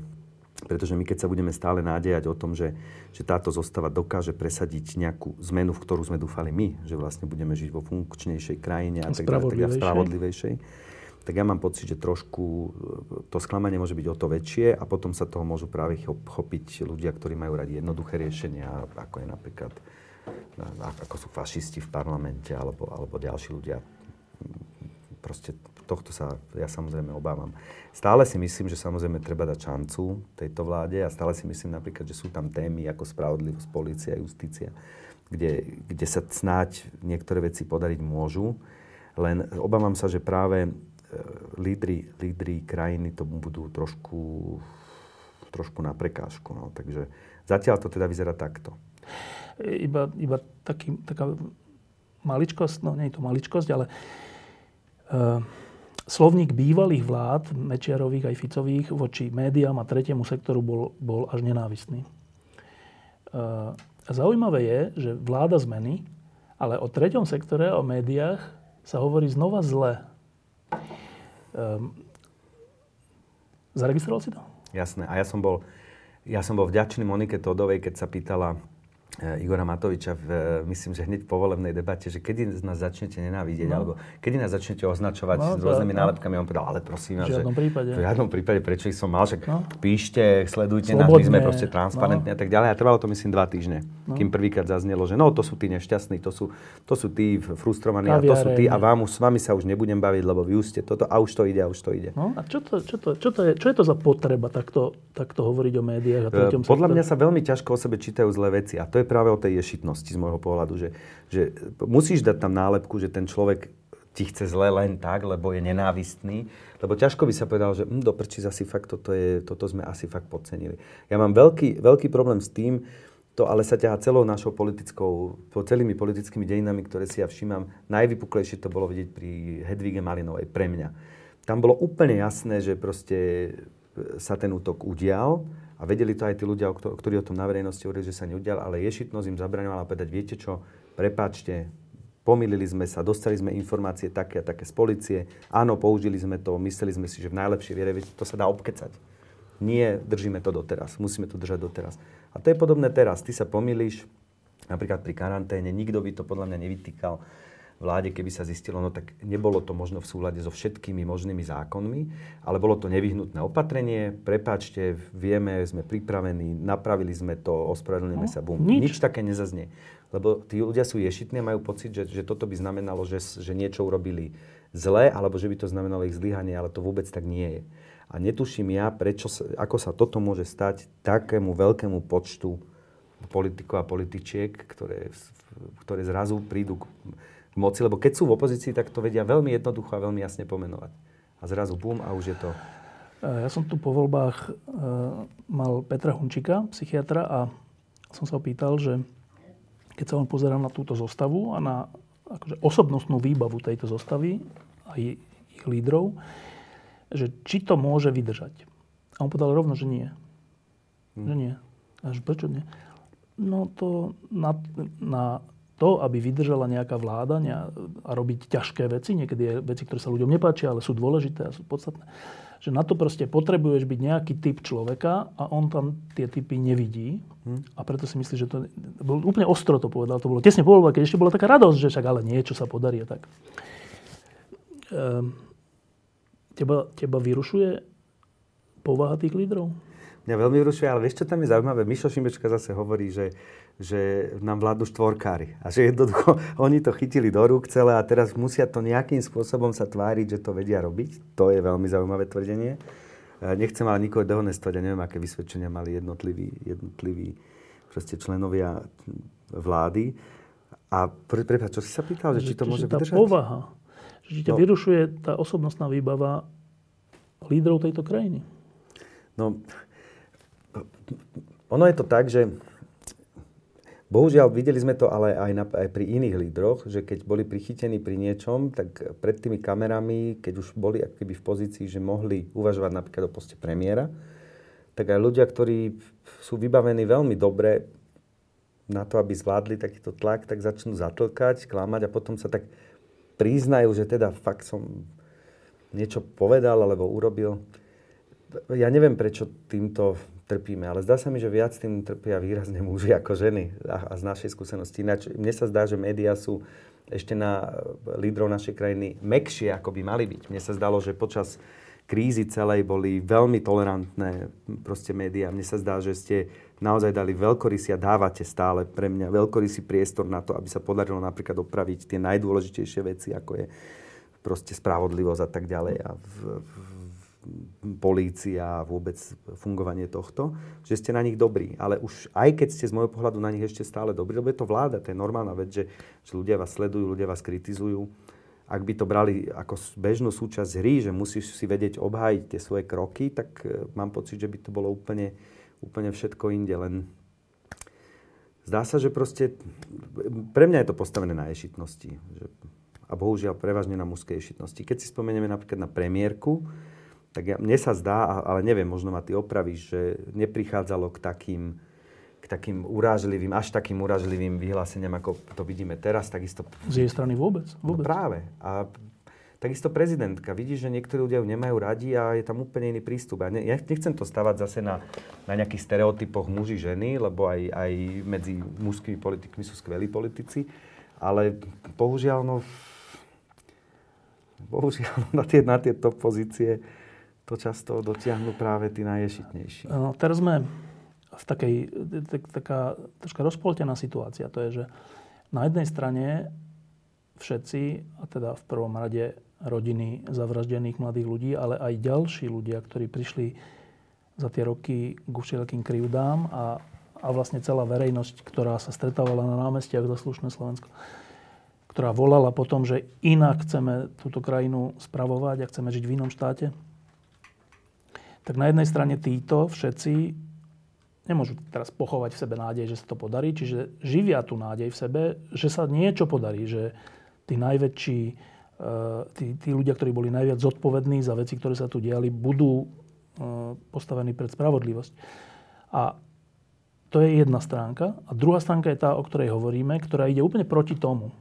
pretože my keď sa budeme stále nádejať o tom, že, že táto zostava dokáže presadiť nejakú zmenu, v ktorú sme dúfali my, že vlastne budeme žiť vo funkčnejšej krajine a, tak ďalej, spravodlivejšej, tak ja mám pocit, že trošku e, to sklamanie môže byť o to väčšie a potom sa toho môžu práve chopiť ľudia, ktorí majú radi jednoduché riešenia, ako je napríklad ako sú fašisti v parlamente alebo, alebo ďalší ľudia. Proste tohto sa ja samozrejme obávam. Stále si myslím, že samozrejme treba dať šancu tejto vláde a stále si myslím napríklad, že sú tam témy ako spravodlivosť, policia, justícia, kde, kde sa snáď niektoré veci podariť môžu. Len obávam sa, že práve e, lídry, lídry krajiny to budú trošku, trošku na prekážku. No. Takže zatiaľ to teda vyzerá takto. Iba, iba taký, taká maličkosť, no nie je to maličkosť, ale uh, slovník bývalých vlád, Mečiarových aj Ficových, voči médiám a tretiemu sektoru bol, bol až nenávistný. A zaujímavé je, že vláda zmeny, ale o treťom sektore, o médiách sa hovorí znova zle. Um, zaregistroval si to? Jasné. A ja som bol, ja som bol vďačný Monike Todovej, keď sa pýtala, Igora Matoviča, v, eh, myslím, že hneď po volebnej debate, že kedy nás začnete nenávidieť, no. alebo kedy nás začnete označovať no, s rôznymi no. nálepkami. On povedal, ale prosím v žiadnom že prípade. v žiadnom prípade, prečo ich som mal, však no. píšte, sledujte Slobodne. nás, my sme proste transparentní no. a tak ďalej. A trvalo to myslím dva týždne, no. kým prvýkrát zaznelo, že no, to sú tí nešťastní, to sú, to sú tí frustrovaní, a to sú tí a vám, s vami sa už nebudem baviť, lebo vy už ste toto a už to ide, a už to ide. No a čo to, čo to, čo to, je, čo je to za potreba takto, takto hovoriť o médiách a eh, Podľa mňa sa veľmi ťažko o sebe čítajú zlé veci a to je práve o tej ješitnosti z môjho pohľadu, že, že musíš dať tam nálepku, že ten človek ti chce zle len tak, lebo je nenávistný. Lebo ťažko by sa povedal, že hm, do asi fakt toto, je, toto sme asi fakt podcenili. Ja mám veľký, veľký problém s tým, to ale sa ťaha celou našou politickou, celými politickými dejinami, ktoré si ja všímam. Najvypuklejšie to bolo vidieť pri Hedvige Malinovej, pre mňa. Tam bolo úplne jasné, že proste sa ten útok udial a vedeli to aj tí ľudia, ktorí o tom na verejnosti hovorili, že sa neudial, ale ješitnosť im zabraňovala povedať, viete čo, prepáčte, pomýlili sme sa, dostali sme informácie také a také z policie, áno, použili sme to, mysleli sme si, že v najlepšej viere, to sa dá obkecať. Nie, držíme to doteraz, musíme to držať doteraz. A to je podobné teraz. Ty sa pomýliš, napríklad pri karanténe, nikto by to podľa mňa nevytýkal vláde, keby sa zistilo, no tak nebolo to možno v súlade so všetkými možnými zákonmi, ale bolo to nevyhnutné opatrenie. Prepáčte, vieme, sme pripravení, napravili sme to, ospravedlníme no, sa, bum. Nič. nič také nezaznie. Lebo tí ľudia sú ješitní a majú pocit, že, že toto by znamenalo, že, že niečo urobili zle, alebo že by to znamenalo ich zlyhanie, ale to vôbec tak nie je. A netuším ja, prečo, ako sa toto môže stať takému veľkému počtu politikov a političiek, ktoré, ktoré zrazu prídu k moci, lebo keď sú v opozícii, tak to vedia veľmi jednoducho a veľmi jasne pomenovať. A zrazu bum a už je to... E, ja som tu po voľbách e, mal Petra Hunčika, psychiatra, a som sa opýtal, že keď sa on pozerá na túto zostavu a na akože osobnostnú výbavu tejto zostavy a ich lídrov, že či to môže vydržať. A on povedal rovno, že nie. Hmm. Že nie. Až prečo nie? No to na, na to, aby vydržala nejaká vláda a robiť ťažké veci, niekedy je veci, ktoré sa ľuďom nepáčia, ale sú dôležité a sú podstatné, že na to proste potrebuješ byť nejaký typ človeka a on tam tie typy nevidí. Hmm. A preto si myslí, že to... Bol úplne ostro to povedal. To bolo tesne po voľbách, keď ešte bola taká radosť, že však ale niečo sa podarí a tak. Ehm, teba, teba vyrušuje povaha tých lídrov? Mňa veľmi vyrušuje, ale vieš, čo tam je zaujímavé? Mišo Šimečka zase hovorí, že že nám vládnu štvorkári. A že jednoducho oni to chytili do rúk celé a teraz musia to nejakým spôsobom sa tváriť, že to vedia robiť. To je veľmi zaujímavé tvrdenie. E, nechcem ale nikoho dehonestovať, ja neviem, aké vysvedčenia mali jednotliví, jednotliví proste členovia vlády. A pre, prepáč, čo si sa pýtal, že, že či to môže tá vydržať? povaha, že ťa no, vyrušuje tá osobnostná výbava lídrov tejto krajiny. No, ono je to tak, že Bohužiaľ, videli sme to ale aj, na, aj pri iných lídroch, že keď boli prichytení pri niečom, tak pred tými kamerami, keď už boli akýby v pozícii, že mohli uvažovať napríklad o poste premiéra, tak aj ľudia, ktorí sú vybavení veľmi dobre na to, aby zvládli takýto tlak, tak začnú zatlkať, klamať a potom sa tak priznajú, že teda fakt som niečo povedal alebo urobil. Ja neviem, prečo týmto trpíme. Ale zdá sa mi, že viac tým trpia výrazne muži ako ženy a, a z našej skúsenosti. Ináč, mne sa zdá, že médiá sú ešte na lídrov našej krajiny mekšie, ako by mali byť. Mne sa zdalo, že počas krízy celej boli veľmi tolerantné proste médiá. Mne sa zdá, že ste naozaj dali veľkorysy dávate stále pre mňa veľkorysý priestor na to, aby sa podarilo napríklad opraviť tie najdôležitejšie veci, ako je proste spravodlivosť a tak ďalej. A v, v, polícia a vôbec fungovanie tohto, že ste na nich dobrí. Ale už aj keď ste z môjho pohľadu na nich ešte stále dobrí, lebo je to vláda, to je normálna vec, že, že ľudia vás sledujú, ľudia vás kritizujú. Ak by to brali ako bežnú súčasť hry, že musíš si vedieť obhájiť tie svoje kroky, tak e, mám pocit, že by to bolo úplne, úplne všetko inde. Len zdá sa, že proste pre mňa je to postavené na ješitnosti. A bohužiaľ prevažne na mužskej ješitnosti. Keď si spomenieme napríklad na premiérku, tak ja, mne sa zdá, ale neviem, možno ma ty opravíš, že neprichádzalo k takým, k takým urážlivým, až takým urážlivým vyhláseniam, ako to vidíme teraz, takisto... Z jej strany vôbec? No vôbec. No práve. A takisto prezidentka. Vidíš, že niektorí ľudia ju nemajú radi a je tam úplne iný prístup. A ne, ja nechcem to stavať zase na, na nejakých stereotypoch muži, ženy, lebo aj, aj medzi mužskými politikmi sú skvelí politici, ale bohužiaľ, no, bohužiaľ na, tie, na tieto pozície to často dotiahnu práve tí najješitnejší. No, teraz sme v takej, tak, taká troška rozpoltená situácia. To je, že na jednej strane všetci, a teda v prvom rade rodiny zavraždených mladých ľudí, ale aj ďalší ľudia, ktorí prišli za tie roky k všelijakým krivdám a, a vlastne celá verejnosť, ktorá sa stretávala na námestiach za slušné Slovensko, ktorá volala po tom, že inak chceme túto krajinu spravovať a chceme žiť v inom štáte, tak na jednej strane títo všetci nemôžu teraz pochovať v sebe nádej, že sa to podarí, čiže živia tú nádej v sebe, že sa niečo podarí, že tí najväčší, eh, tí, tí ľudia, ktorí boli najviac zodpovední za veci, ktoré sa tu diali, budú eh, postavení pred spravodlivosť. A to je jedna stránka. A druhá stránka je tá, o ktorej hovoríme, ktorá ide úplne proti tomu.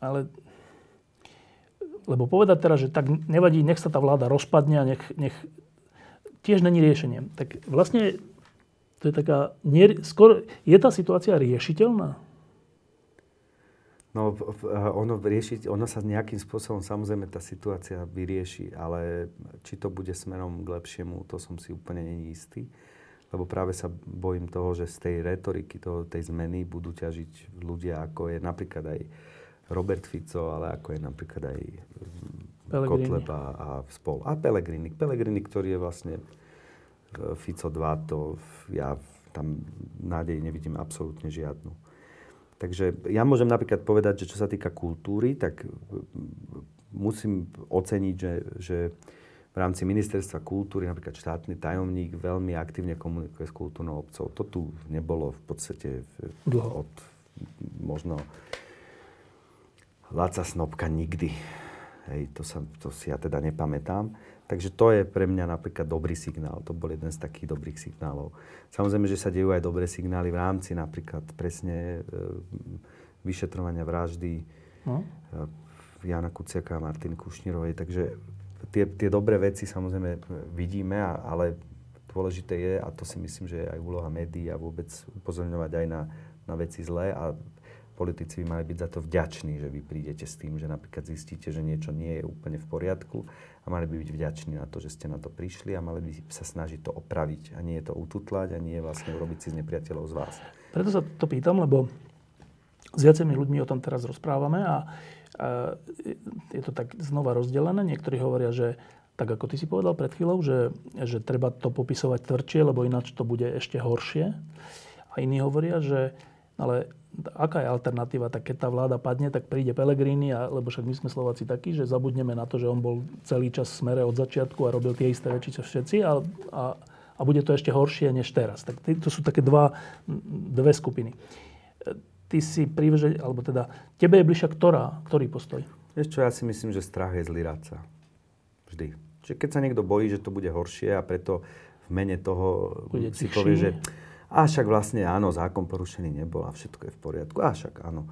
Ale lebo povedať teraz, že tak nevadí, nech sa tá vláda rozpadne a nech, nech tiež není riešenie. Tak vlastne to je taká, nie, skoro, je tá situácia riešiteľná? No, ono, riešiť, ono sa nejakým spôsobom, samozrejme, tá situácia vyrieši, ale či to bude smerom k lepšiemu, to som si úplne není istý. Lebo práve sa bojím toho, že z tej retoriky, toho, tej zmeny budú ťažiť ľudia, ako je napríklad aj Robert Fico, ale ako je napríklad aj Pelegrini. Kotleba a spol. A Pelegrini. Pelegrini, ktorý je vlastne e, Fico 2, to ja tam nádej nevidím absolútne žiadnu. Takže ja môžem napríklad povedať, že čo sa týka kultúry, tak e, musím oceniť, že, že v rámci ministerstva kultúry napríklad štátny tajomník veľmi aktívne komunikuje s kultúrnou obcov. To tu nebolo v podstate od možno Laca Snopka nikdy. Hej, to, sa, to si ja teda nepamätám. Takže to je pre mňa napríklad dobrý signál. To bol jeden z takých dobrých signálov. Samozrejme, že sa dejú aj dobré signály v rámci napríklad presne e, vyšetrovania vraždy no. E, Jana Kuciaka a Martiny Kušnírovej. Takže tie, tie dobré veci samozrejme vidíme, a, ale dôležité je, a to si myslím, že je aj úloha médií a vôbec upozorňovať aj na, na veci zlé a politici by mali byť za to vďační, že vy prídete s tým, že napríklad zistíte, že niečo nie je úplne v poriadku a mali by byť vďační na to, že ste na to prišli a mali by sa snažiť to opraviť a nie je to ututlať a nie je vlastne urobiť si z nepriateľov z vás. Preto sa to pýtam, lebo s viacerými ľuďmi o tom teraz rozprávame a, a je to tak znova rozdelené. Niektorí hovoria, že tak ako ty si povedal pred chvíľou, že, že treba to popisovať tvrdšie, lebo ináč to bude ešte horšie. A iní hovoria, že ale aká je alternatíva? Tak keď tá vláda padne, tak príde Pelegrini, a, lebo však my sme Slováci takí, že zabudneme na to, že on bol celý čas v smere od začiatku a robil tie isté veci, čo všetci a, a, a bude to ešte horšie než teraz. Tak to sú také dva, dve skupiny. Ty si privrže, alebo teda, tebe je bližšia ktorá, ktorý postoj? Vieš čo, ja si myslím, že strach je zlý radca. Vždy. Čiže keď sa niekto bojí, že to bude horšie a preto v mene toho bude si povie, že a však vlastne áno, zákon porušený nebol a všetko je v poriadku. A však áno.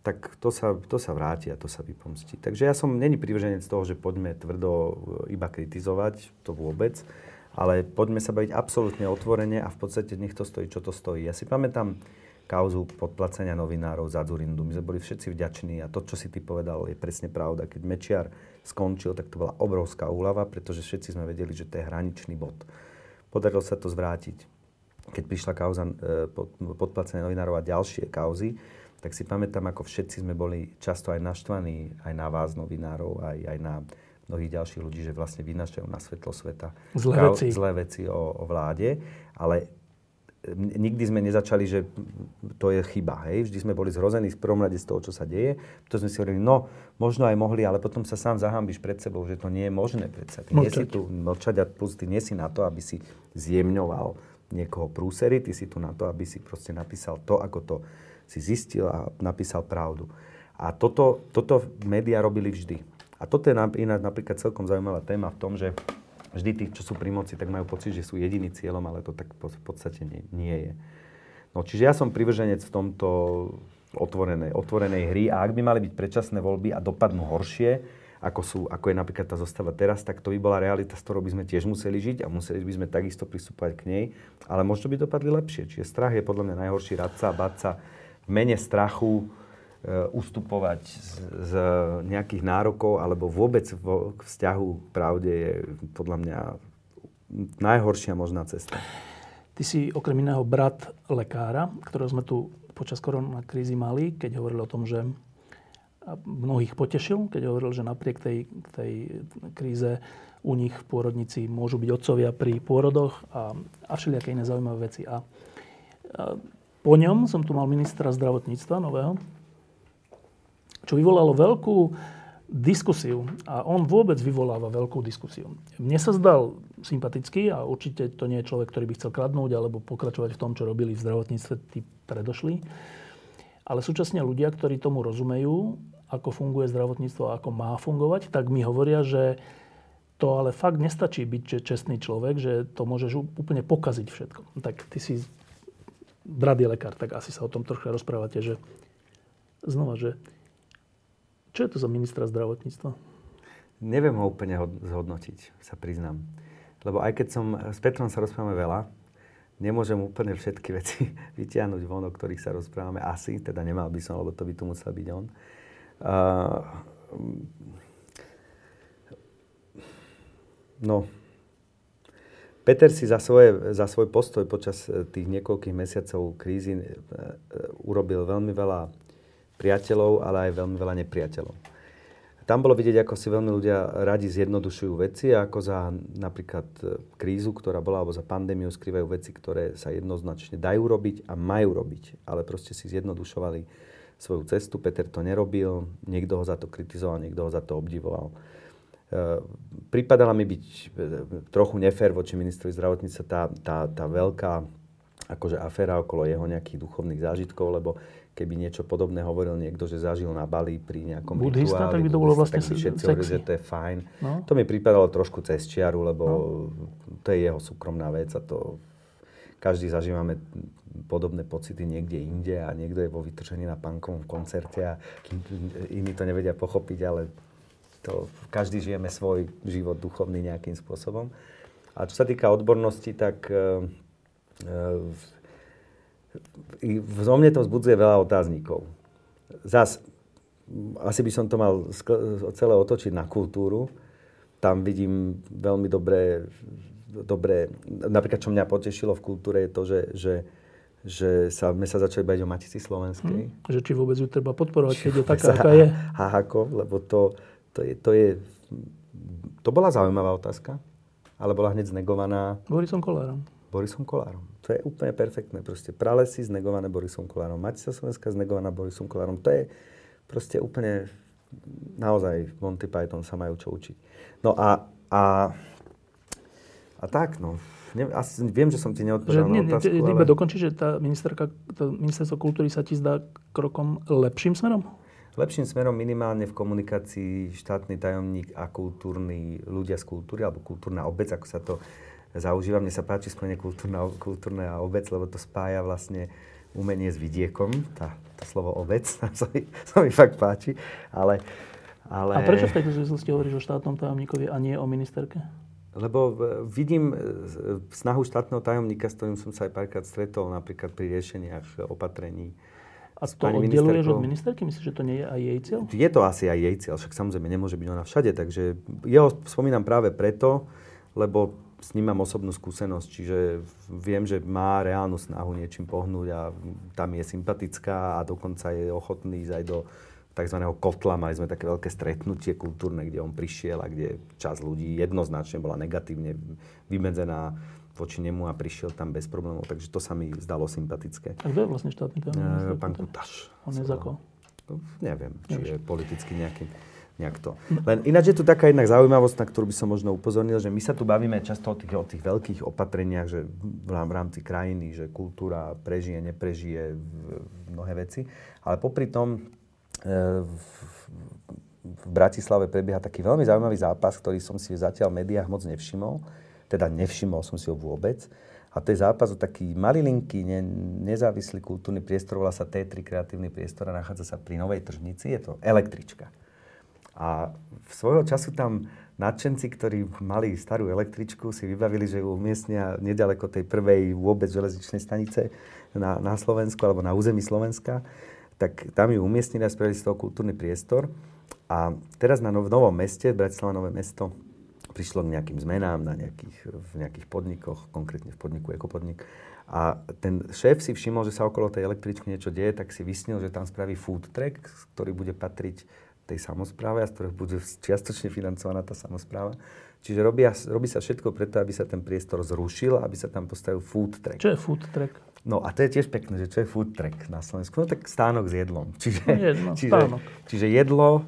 Tak to sa, to sa vráti a to sa vypomstí. Takže ja som není privrženec toho, že poďme tvrdo e, iba kritizovať, to vôbec. Ale poďme sa baviť absolútne otvorene a v podstate nech to stojí, čo to stojí. Ja si pamätám kauzu podplacenia novinárov za Zurindu. My sme boli všetci vďační a to, čo si ty povedal, je presne pravda. Keď Mečiar skončil, tak to bola obrovská úlava, pretože všetci sme vedeli, že to je hraničný bod. Podarilo sa to zvrátiť keď prišla kauza e, podplacené novinárov a ďalšie kauzy, tak si pamätám, ako všetci sme boli často aj naštvaní, aj na vás, novinárov, aj, aj na mnohých ďalších ľudí, že vlastne vynašajú na svetlo sveta zlé kau- veci, zlé veci o, o vláde. Ale nikdy sme nezačali, že to je chyba. Hej? Vždy sme boli zhrození v prvom rade z toho, čo sa deje. To sme si hovorili, no, možno aj mohli, ale potom sa sám zahambíš pred sebou, že to nie je možné predsa. Ty nie si tu mlčať a plus ty nie si na to, aby si zjemňoval niekoho prúsery, ty si tu na to, aby si proste napísal to, ako to si zistil a napísal pravdu. A toto, toto médiá robili vždy. A toto je ináč napríklad celkom zaujímavá téma v tom, že vždy tí, čo sú pri moci, tak majú pocit, že sú jediný cieľom, ale to tak v podstate nie, nie je. No, čiže ja som privrženec v tomto otvorenej, otvorenej hry a ak by mali byť predčasné voľby a dopadnú horšie, ako, sú, ako je napríklad tá zostava teraz, tak to by bola realita, s ktorou by sme tiež museli žiť a museli by sme takisto pristúpať k nej, ale možno by dopadli lepšie. Čiže strach je podľa mňa najhorší radca a sa v mene strachu e, ustupovať z, z nejakých nárokov alebo vôbec vo, k vzťahu pravde je podľa mňa najhoršia možná cesta. Ty si okrem iného brat lekára, ktorého sme tu počas koronakrízy mali, keď hovoril o tom, že mnohých potešil, keď hovoril, že napriek tej, tej kríze u nich v pôrodnici môžu byť otcovia pri pôrodoch a, a všelijaké iné zaujímavé veci. A, a po ňom som tu mal ministra zdravotníctva nového, čo vyvolalo veľkú diskusiu. A on vôbec vyvoláva veľkú diskusiu. Mne sa zdal sympatický a určite to nie je človek, ktorý by chcel kradnúť alebo pokračovať v tom, čo robili v zdravotníctve tí predošli. Ale súčasne ľudia, ktorí tomu rozumejú, ako funguje zdravotníctvo a ako má fungovať, tak mi hovoria, že to ale fakt nestačí byť čestný človek, že to môžeš úplne pokaziť všetko. Tak ty si brat lekár, tak asi sa o tom trošku rozprávate, že znova, že čo je to za ministra zdravotníctva? Neviem ho úplne zhodnotiť, sa priznám. Lebo aj keď som, s Petrom sa rozprávame veľa, nemôžem úplne všetky veci vytiahnuť von, o ktorých sa rozprávame. Asi, teda nemal by som, lebo to by tu musel byť on. Uh, no, Peter si za, svoje, za svoj postoj počas e, tých niekoľkých mesiacov krízy e, e, urobil veľmi veľa priateľov, ale aj veľmi veľa nepriateľov. Tam bolo vidieť, ako si veľmi ľudia radi zjednodušujú veci ako za napríklad krízu, ktorá bola, alebo za pandémiu skrývajú veci, ktoré sa jednoznačne dajú robiť a majú robiť, ale proste si zjednodušovali svoju cestu. Peter to nerobil, niekto ho za to kritizoval, niekto ho za to obdivoval. Eh, pripadala mi byť eh, trochu nefér voči ministrovi zdravotníctva tá, tá, tá veľká akože aféra okolo jeho nejakých duchovných zážitkov, lebo keby niečo podobné hovoril niekto, že zažil na Bali pri nejakom Budhista, rituáli, tak by to bolo vlastne tak by všetci hovorili, že to je fajn. No? To mi pripadalo trošku cez čiaru, lebo no. to je jeho súkromná vec a to každý zažívame podobné pocity niekde inde a niekto je vo vytržení na pankovom koncerte a iní to nevedia pochopiť, ale to, každý žijeme svoj život duchovný nejakým spôsobom. A čo sa týka odbornosti, tak e, e, vo mne to vzbudzuje veľa otáznikov. Zas, asi by som to mal celé otočiť na kultúru. Tam vidím veľmi dobré, dobré napríklad čo mňa potešilo v kultúre je to, že, že že sa, sme sa začali baviť o Matici Slovenskej. Hmm, že či vôbec ju treba podporovať, keď je taká, aká je. Ha, ako, lebo to, to je, to je... To bola zaujímavá otázka, ale bola hneď znegovaná... Borisom Kolárom. Borisom Kolárom. To je úplne perfektné. Proste pralesy znegované Borisom Kolárom. Matica Slovenská znegovaná Borisom Kolárom. To je proste úplne... Naozaj Monty Python sa majú čo učiť. No a... A, a tak, no. Ne, asi viem, že som ti neodpovedal na otázku, nie, ale... dokončí, že tá ministerka, to ministerstvo kultúry sa ti zdá krokom lepším smerom? lepším smerom minimálne v komunikácii štátny tajomník a kultúrny ľudia z kultúry, alebo kultúrna obec, ako sa to zaužíva. Mne sa páči spojenie kultúrna, kultúrna obec, lebo to spája vlastne umenie s vidiekom. Tá, to slovo obec sa mi, sa mi fakt páči. Ale, ale... A prečo v tejto súvislosti hovoríš o štátnom tajomníkovi a nie o ministerke? Lebo vidím e, snahu štátneho tajomníka, s ktorým som sa aj párkrát stretol, napríklad pri riešeniach opatrení a to oddeluješ od ministerky? Myslíš, že to nie je aj jej cieľ? Je to asi aj jej cieľ, však samozrejme nemôže byť ona všade, takže jeho spomínam práve preto, lebo s ním mám osobnú skúsenosť, čiže viem, že má reálnu snahu niečím pohnúť a tam je sympatická a dokonca je ochotný ísť aj do tzv. kotla. Mali sme také veľké stretnutie kultúrne, kde on prišiel a kde časť ľudí jednoznačne bola negatívne vymedzená voči nemu a prišiel tam bez problémov. Takže to sa mi zdalo sympatické. A kto je vlastne štátny tajomník? Pán Kutaš. On je za koho? No, neviem, či je politicky nejaký nejak to. Len ináč je tu taká jednak zaujímavosť, na ktorú by som možno upozornil, že my sa tu bavíme často o tých, o tých veľkých opatreniach, že v rámci krajiny, že kultúra prežije, neprežije mnohé veci. Ale popri tom v, Bratislave prebieha taký veľmi zaujímavý zápas, ktorý som si zatiaľ v médiách moc nevšimol teda nevšimol som si ho vôbec. A to je zápas o taký malilinký, ne, nezávislý kultúrny priestor, volá sa T3 kreatívny priestor a nachádza sa pri Novej tržnici, je to električka. A v svojho času tam nadšenci, ktorí mali starú električku, si vybavili, že ju umiestnia nedaleko tej prvej vôbec železničnej stanice na, na Slovensku alebo na území Slovenska, tak tam ju umiestnili a spravili z toho kultúrny priestor. A teraz na nov, Novom meste, Bratislava Nové mesto, prišlo k nejakým zmenám na nejakých, v nejakých podnikoch, konkrétne v podniku Ekopodnik. A ten šéf si všimol, že sa okolo tej električky niečo deje, tak si vysnil, že tam spraví food track, ktorý bude patriť tej samozpráve a z ktorého bude čiastočne financovaná tá samozpráva. Čiže robia, robí sa všetko preto, aby sa ten priestor zrušil, aby sa tam postavil food track. Čo je food track? No a to je tiež pekné, že čo je food track na Slovensku? No tak stánok s jedlom. Čiže, no jedno, čiže, čiže jedlo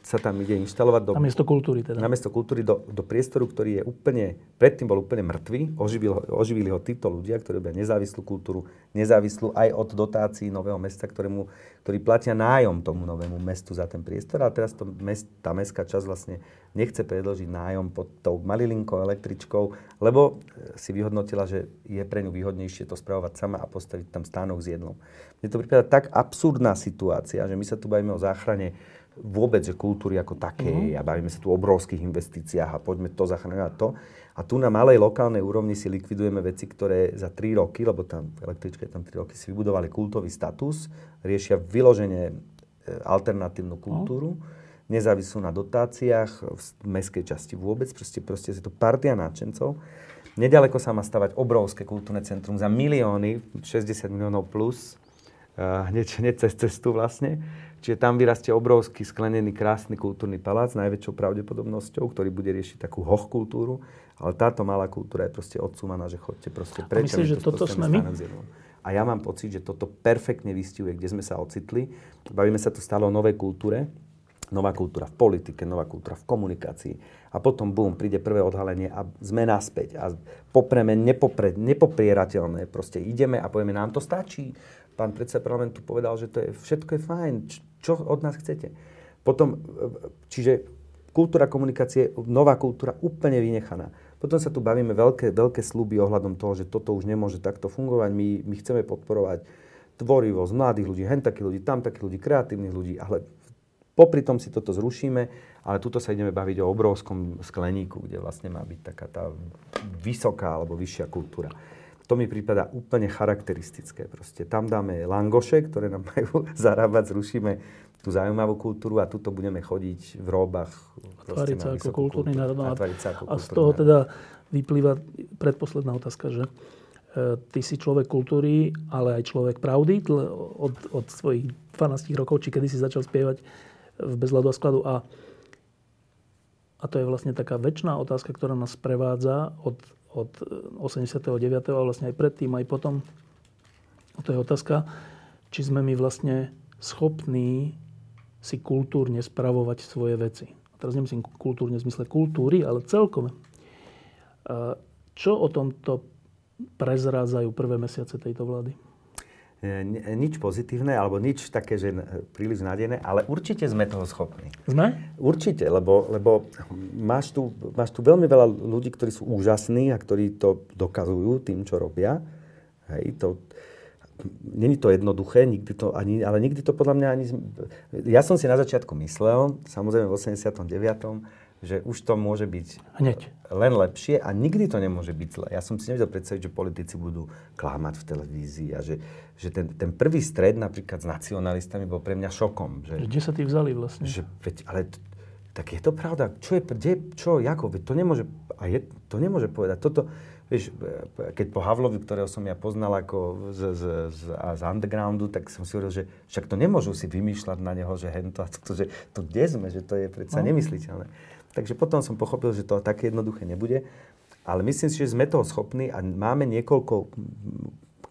sa tam ide inštalovať do... Na miesto kultúry teda. Na miesto kultúry do, do priestoru, ktorý je úplne, predtým bol úplne mŕtvý. Oživil, oživili ho títo ľudia, ktorí robia nezávislú kultúru, nezávislú aj od dotácií nového mesta, ktorému, ktorí platia nájom tomu novému mestu za ten priestor. A teraz to mest, tá mestská časť vlastne nechce predložiť nájom pod tou malilinkou električkou, lebo si vyhodnotila, že je pre ňu výhodnejšie to spravovať sama a postaviť tam stánok s jedlom. Mne to prípada tak absurdná situácia, že my sa tu bavíme o záchrane vôbec že kultúry ako takej mm. a bavíme sa tu o obrovských investíciách a poďme to zachrániť to. A tu na malej lokálnej úrovni si likvidujeme veci, ktoré za 3 roky, lebo tam v električke tam 3 roky si vybudovali kultový status, riešia vyloženie e, alternatívnu kultúru, mm. nezávislú na dotáciách, v mestskej časti vôbec, proste, proste je to partia náčencov. Nedaleko sa má stavať obrovské kultúrne centrum za milióny, 60 miliónov plus, hneď, hneď cez cestu vlastne. Čiže tam vyrastie obrovský sklenený krásny kultúrny palác s najväčšou pravdepodobnosťou, ktorý bude riešiť takú hoch kultúru. Ale táto malá kultúra je proste odsúvaná, že chodte proste preč. Myslíš, že toto sme my? A ja mám pocit, že toto perfektne vystihuje, kde sme sa ocitli. Bavíme sa tu stále o novej kultúre. Nová kultúra v politike, nová kultúra v komunikácii. A potom, bum, príde prvé odhalenie a sme naspäť. A popreme nepopre, nepoprierateľné. Proste ideme a povieme, nám to stačí pán predseda parlamentu povedal, že to je, všetko je fajn, čo od nás chcete. Potom, čiže kultúra komunikácie, nová kultúra úplne vynechaná. Potom sa tu bavíme veľké, veľké sluby ohľadom toho, že toto už nemôže takto fungovať. My, my chceme podporovať tvorivosť mladých ľudí, hen takých ľudí, tam takých ľudí, kreatívnych ľudí, ale popri tom si toto zrušíme, ale tuto sa ideme baviť o obrovskom skleníku, kde vlastne má byť taká tá vysoká alebo vyššia kultúra. To mi prípada úplne charakteristické. Proste tam dáme langoše, ktoré nám majú zarábať, zrušíme tú zaujímavú kultúru a tuto budeme chodiť v róbach. Tváriť sa ako kultúrny národ. A, a z toho teda vyplýva predposledná otázka, že e, ty si človek kultúry, ale aj človek pravdy od, od svojich 12 rokov, či kedy si začal spievať v Bezľadu a skladu. A, a to je vlastne taká väčšiná otázka, ktorá nás prevádza od od 89. a vlastne aj predtým, aj potom. To je otázka, či sme my vlastne schopní si kultúrne spravovať svoje veci. A teraz nemyslím kultúrne v zmysle kultúry, ale celkom. Čo o tomto prezrádzajú prvé mesiace tejto vlády? E, nič pozitívne, alebo nič také, že príliš nádejné, ale určite sme toho schopní. Sme? Určite, lebo, lebo máš, tu, máš tu veľmi veľa ľudí, ktorí sú úžasní a ktorí to dokazujú tým, čo robia. Hej, to, Není to jednoduché, nikdy to ani, ale nikdy to podľa mňa ani... Ja som si na začiatku myslel, samozrejme v 89 že už to môže byť Hneď. len lepšie a nikdy to nemôže byť zle. Ja som si nevedel predstaviť, že politici budú klamať v televízii a že, že ten, ten prvý stred napríklad s nacionalistami bol pre mňa šokom. Že, kde sa tí vzali vlastne? Že, veď, ale tak je to pravda. Čo je, kde, čo, ako? Veď to nemôže, a je, to nemôže povedať. Toto, vieš, keď po Havlovi, ktorého som ja poznal ako z, z, z, z undergroundu, tak som si hovoril, že však to nemôžu si vymýšľať na neho, že hento, to, že to kde sme, že to je predsa no. nemysliteľné. Takže potom som pochopil, že to také jednoduché nebude. Ale myslím si, že sme toho schopní a máme niekoľko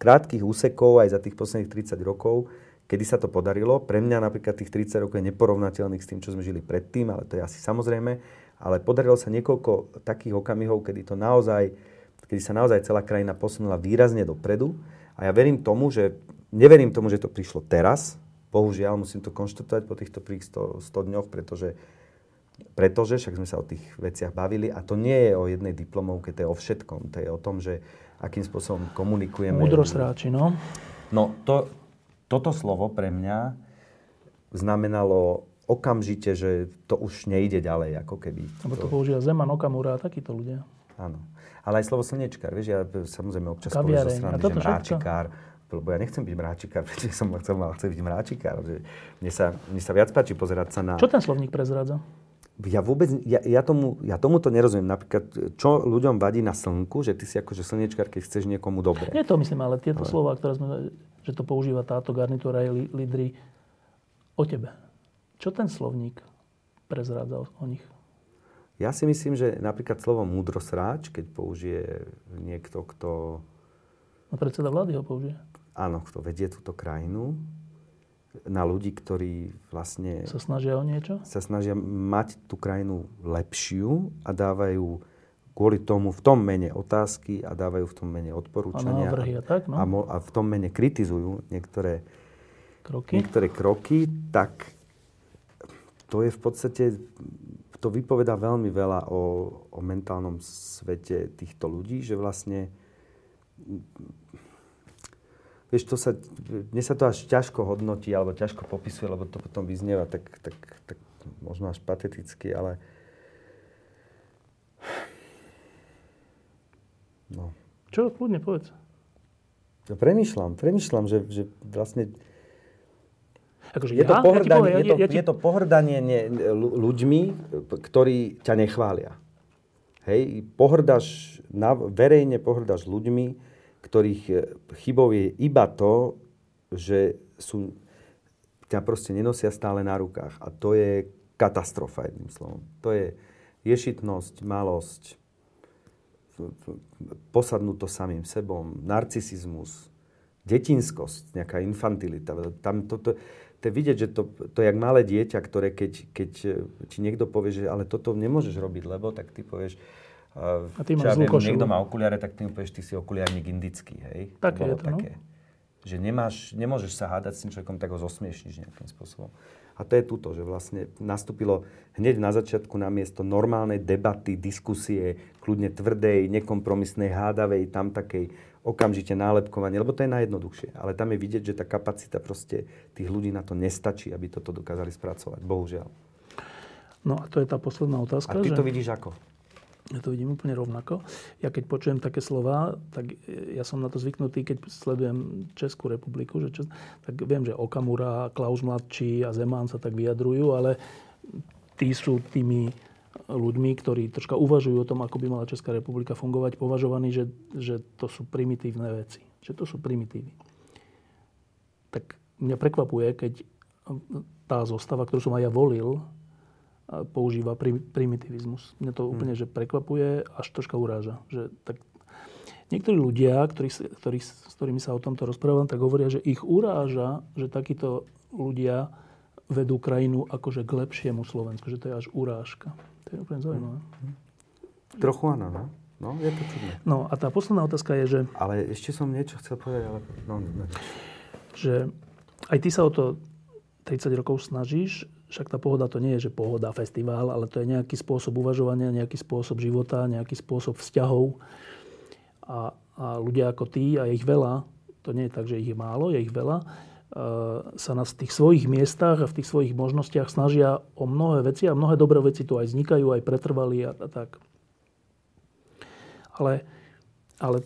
krátkých úsekov aj za tých posledných 30 rokov, kedy sa to podarilo. Pre mňa napríklad tých 30 rokov je neporovnateľných s tým, čo sme žili predtým, ale to je asi samozrejme. Ale podarilo sa niekoľko takých okamihov, kedy to naozaj, kedy sa naozaj celá krajina posunula výrazne dopredu. A ja verím tomu, že, neverím tomu, že to prišlo teraz. Bohužiaľ, musím to konštatovať po týchto 100, 100 dňoch, pretože pretože, však sme sa o tých veciach bavili, a to nie je o jednej diplomovke, to je o všetkom. To je o tom, že akým spôsobom komunikujeme. Múdrosráči, no. No, to, toto slovo pre mňa znamenalo okamžite, že to už nejde ďalej, ako keby. Lebo to, to používa Zeman, Okamura a takíto ľudia. Áno. Ale aj slovo slnečkár, vieš, ja samozrejme občas poviem zo strany, že mráčikár, lebo ja nechcem byť mráčikár, pretože som chcel, mal chcel byť mráčikár. Že mne, sa, mne sa viac páči pozerať sa na... Čo ten slovník prezrádza? Ja vôbec, ja, ja, tomu, ja tomuto nerozumiem. Napríklad, čo ľuďom vadí na slnku, že ty si akože slnečkár, keď chceš niekomu dobre. Nie to myslím, ale tieto ale... slova, ktoré sme, že to používa táto garnitúra aj lídry o tebe. Čo ten slovník prezrádza o nich? Ja si myslím, že napríklad slovo múdrosráč, keď použije niekto, kto... No predseda vlády ho použije. Áno, kto vedie túto krajinu, na ľudí, ktorí vlastne... Sa snažia o niečo? Sa snažia mať tú krajinu lepšiu a dávajú kvôli tomu v tom mene otázky a dávajú v tom mene odporúčania. A návrhy a tak, no. A, mo, a v tom mene kritizujú niektoré kroky. niektoré kroky, tak to je v podstate, to vypoveda veľmi veľa o, o mentálnom svete týchto ľudí, že vlastne vieš, to sa, mne sa to až ťažko hodnotí, alebo ťažko popisuje, lebo to potom vyznieva tak, tak, tak možno až pateticky, ale no. Čo? Kľudne povedz. Ja premýšľam, premýšľam, že, že vlastne Akože je, ja, to pohrdanie, ja je, to, ja ti... je to pohrdanie ne, ľuďmi, ktorí ťa nechvália. Hej, pohrdaš, na, verejne pohrdaš ľuďmi, ktorých e, chybou je iba to, že sú, ťa proste nenosia stále na rukách. A to je katastrofa, jedným slovom. To je ješitnosť, malosť, posadnúť samým sebou, narcisizmus, detinskosť, nejaká infantilita. Tam toto, to je vidieť, že to, to je jak malé dieťa, ktoré keď, keď ti niekto povie, že ale toto nemôžeš robiť, lebo tak ty povieš, a ty máš ja viem, niekto má okuliare, tak ty mu povieš, ty si okuliarník indický, hej? Také je to, no. také. No? Že nemáš, nemôžeš sa hádať s tým človekom, tak ho zosmiešniš nejakým spôsobom. A to je tuto, že vlastne nastúpilo hneď na začiatku na miesto normálnej debaty, diskusie, kľudne tvrdej, nekompromisnej, hádavej, tam takej okamžite nálepkovanie, lebo to je najjednoduchšie. Ale tam je vidieť, že tá kapacita proste tých ľudí na to nestačí, aby toto dokázali spracovať. Bohužiaľ. No a to je tá posledná otázka. A ty že... to vidíš ako? Ja to vidím úplne rovnako. Ja keď počujem také slova, tak ja som na to zvyknutý, keď sledujem Českú republiku, že Čes... tak viem, že Okamura, Klaus Mladší a Zeman sa tak vyjadrujú, ale tí sú tými ľuďmi, ktorí troška uvažujú o tom, ako by mala Česká republika fungovať, považovaní, že, že to sú primitívne veci. Že to sú primitívy. Tak mňa prekvapuje, keď tá zostava, ktorú som aj ja volil, používa primitivizmus. Mňa to hmm. úplne že prekvapuje, až troška uráža. Že tak niektorí ľudia, ktorí, ktorí, s ktorými sa o tomto rozprávam, tak hovoria, že ich uráža, že takíto ľudia vedú krajinu akože k lepšiemu Slovensku. Že to je až urážka. To je úplne zaujímavé. Hmm. Trochu áno, no. No, je to čudné. No a tá posledná otázka je, že... Ale ešte som niečo chcel povedať, ale... No, no. Že aj ty sa o to 30 rokov snažíš, však tá pohoda to nie je, že pohoda, festival, ale to je nejaký spôsob uvažovania, nejaký spôsob života, nejaký spôsob vzťahov. A, a ľudia ako ty, a ich veľa, to nie je tak, že ich je málo, je ich veľa, e, sa na tých svojich miestach a v tých svojich možnostiach snažia o mnohé veci a mnohé dobré veci tu aj vznikajú, aj pretrvali a, a tak. Ale, ale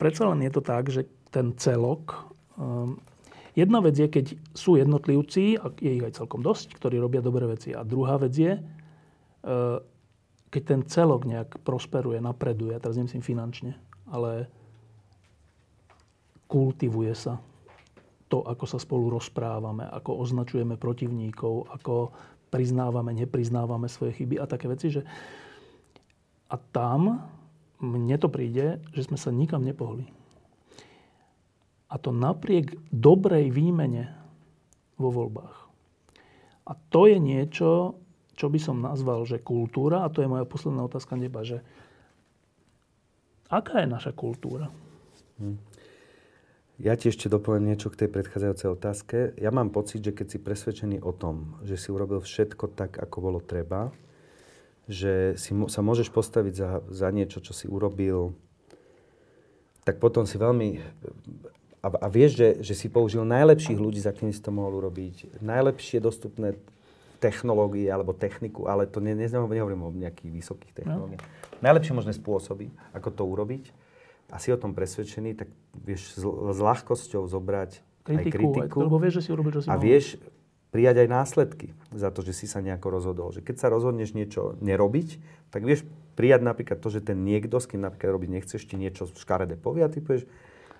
predsa len je to tak, že ten celok um, Jedna vec je, keď sú jednotlivci, a je ich aj celkom dosť, ktorí robia dobré veci. A druhá vec je, e, keď ten celok nejak prosperuje, napreduje, teraz nemyslím finančne, ale kultivuje sa to, ako sa spolu rozprávame, ako označujeme protivníkov, ako priznávame, nepriznávame svoje chyby a také veci, že a tam mne to príde, že sme sa nikam nepohli. A to napriek dobrej výmene vo voľbách. A to je niečo, čo by som nazval, že kultúra, a to je moja posledná otázka neba, že aká je naša kultúra? Hm. Ja ti ešte dopoviem niečo k tej predchádzajúcej otázke. Ja mám pocit, že keď si presvedčený o tom, že si urobil všetko tak, ako bolo treba, že si, sa môžeš postaviť za, za niečo, čo si urobil, tak potom si veľmi a, a vieš, že, že si použil najlepších ľudí, za kým si to mohol urobiť, najlepšie dostupné technológie alebo techniku, ale to ne, ne, nehovorím o nejakých vysokých technológiách. No. Najlepšie možné spôsoby, ako to urobiť a si o tom presvedčený, tak vieš s, s ľahkosťou zobrať kritiku, aj kritiku. Lebo vieš, že si urobil, čo si A mohol. vieš prijať aj následky za to, že si sa nejako rozhodol. Že keď sa rozhodneš niečo nerobiť, tak vieš prijať napríklad to, že ten niekto, s kým napríklad robiť nechceš, ti niečo škaredé povie a ty povieš,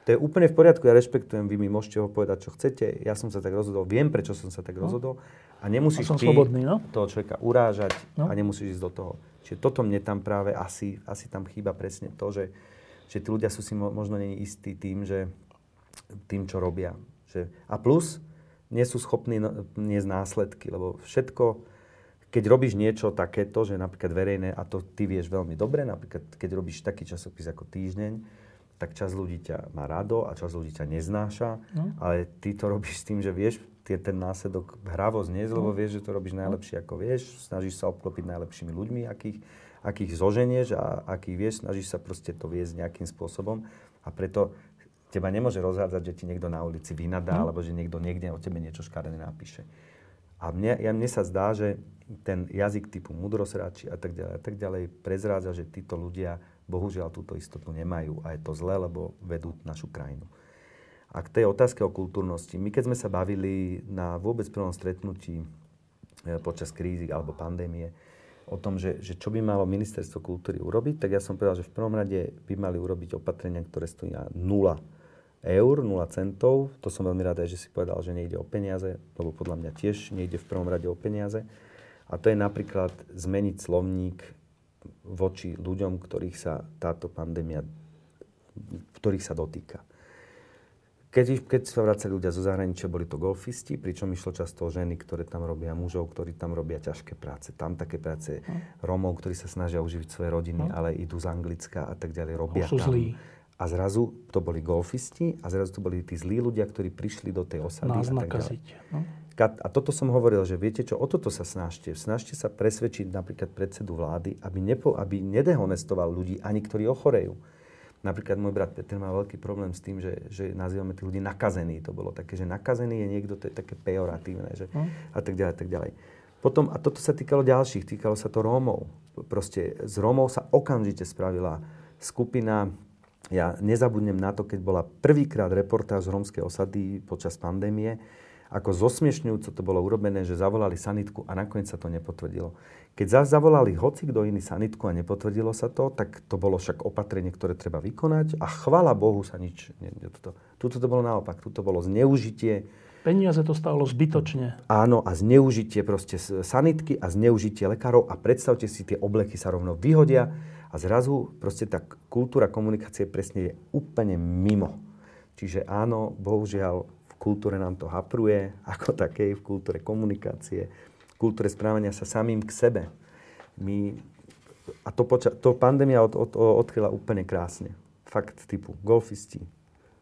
to je úplne v poriadku, ja rešpektujem, vy mi môžete ho povedať, čo chcete, ja som sa tak rozhodol, viem, prečo som sa tak no. rozhodol a nemusíš a ty slobodný, no? toho človeka urážať no. a nemusíš ísť do toho. Čiže toto mne tam práve asi, asi tam chýba presne to, že, že tí ľudia sú si možno není istí tým, že tým, čo robia. Že, a plus, nie sú schopní niesť následky, lebo všetko, keď robíš niečo takéto, že napríklad verejné, a to ty vieš veľmi dobre, napríklad keď robíš taký časopis ako Týždeň, tak čas ľudí ťa má rado a čas ľudí ťa neznáša, no. ale ty to robíš s tým, že vieš tie, ten následok hravo zniesť, no. lebo vieš, že to robíš najlepšie ako vieš, snažíš sa obklopiť najlepšími ľuďmi, akých, akých zoženieš a akých vieš, snažíš sa proste to viesť nejakým spôsobom a preto teba nemôže rozhádzať, že ti niekto na ulici vynadá, mm. alebo že niekto niekde o tebe niečo škaredé napíše. A mne, ja, mne sa zdá, že ten jazyk typu mudrosráči a tak ďalej a tak ďalej prezrádza, že títo ľudia bohužiaľ túto istotu nemajú a je to zlé, lebo vedú našu krajinu. A k tej otázke o kultúrnosti. My keď sme sa bavili na vôbec prvom stretnutí e, počas krízy alebo pandémie o tom, že, že čo by malo ministerstvo kultúry urobiť, tak ja som povedal, že v prvom rade by mali urobiť opatrenia, ktoré stojí nula eur, 0 centov. To som veľmi rád, že si povedal, že nejde o peniaze, lebo podľa mňa tiež nejde v prvom rade o peniaze. A to je napríklad zmeniť slovník voči ľuďom, ktorých sa táto pandémia, ktorých sa dotýka. Keď, keď sa vracali ľudia zo zahraničia, boli to golfisti, pričom išlo často o ženy, ktoré tam robia, mužov, ktorí tam robia ťažké práce. Tam také práce hm. Rómov, ktorí sa snažia uživiť svoje rodiny, hm. ale idú z Anglicka a tak ďalej, robia tam. Zlí. A zrazu to boli golfisti a zrazu to boli tí zlí ľudia, ktorí prišli do tej osady. Nás nakaziť. No? A toto som hovoril, že viete čo, o toto sa snažte. Snažte sa presvedčiť napríklad predsedu vlády, aby, nepo, aby nedehonestoval ľudí, ani ktorí ochorejú. Napríklad môj brat Peter má veľký problém s tým, že, že nazývame tých ľudí nakazení. To bolo také, že nakazený je niekto, to je také pejoratívne, že hm. a tak ďalej, tak ďalej. Potom, a toto sa týkalo ďalších, týkalo sa to Rómov. Proste z Rómov sa okamžite spravila skupina ja nezabudnem na to, keď bola prvýkrát reportáž z rómskej osady počas pandémie, ako zosmiešňujúco to bolo urobené, že zavolali sanitku a nakoniec sa to nepotvrdilo. Keď zase zavolali hoci kto iný sanitku a nepotvrdilo sa to, tak to bolo však opatrenie, ktoré treba vykonať a chvala Bohu sa nič... Nie, tuto, tuto to bolo naopak, tuto bolo zneužitie. Peniaze to stálo zbytočne. Áno, a zneužitie proste sanitky a zneužitie lekárov a predstavte si, tie obleky sa rovno vyhodia a zrazu proste tá kultúra komunikácie presne je úplne mimo. Čiže áno, bohužiaľ, v kultúre nám to hapruje, ako takej, v kultúre komunikácie, v kultúre správania sa samým k sebe. My, a to, poča- to pandémia od, od, odkryla úplne krásne. Fakt typu golfisti,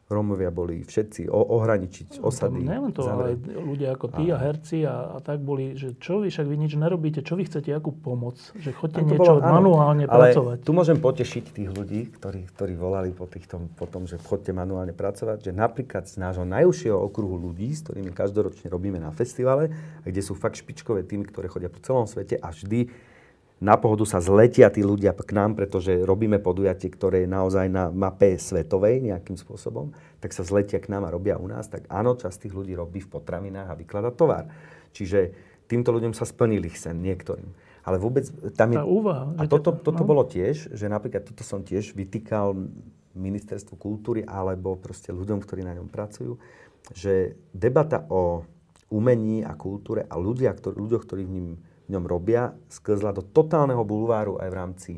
Rómovia boli všetci o, ohraničiť no, osady. Nielen to, zavrieť. ale ľudia ako ty a, a herci a, a tak boli, že čo vy, však vy nič nerobíte, čo vy chcete, akú pomoc, že chodte niečo bolo, manuálne ale pracovať. tu môžem potešiť tých ľudí, ktorí, ktorí volali po, týchto, po tom, že chodte manuálne pracovať, že napríklad z nášho najúžšieho okruhu ľudí, s ktorými každoročne robíme na festivale, kde sú fakt špičkové týmy, ktoré chodia po celom svete a vždy na pohodu sa zletia tí ľudia k nám, pretože robíme podujatie, ktoré je naozaj na mape svetovej nejakým spôsobom, tak sa zletia k nám a robia u nás, tak áno, časť tých ľudí robí v potravinách a vyklada tovar. Čiže týmto ľuďom sa splnili ich sen niektorým. Ale vôbec tam je... Tá úvaha. A toto, toto no. bolo tiež, že napríklad toto som tiež vytýkal ministerstvu kultúry alebo proste ľuďom, ktorí na ňom pracujú, že debata o umení a kultúre a ľudia, ktorí, ľuďoch, ktorí v ním v ňom robia, sklzla do totálneho bulváru aj v rámci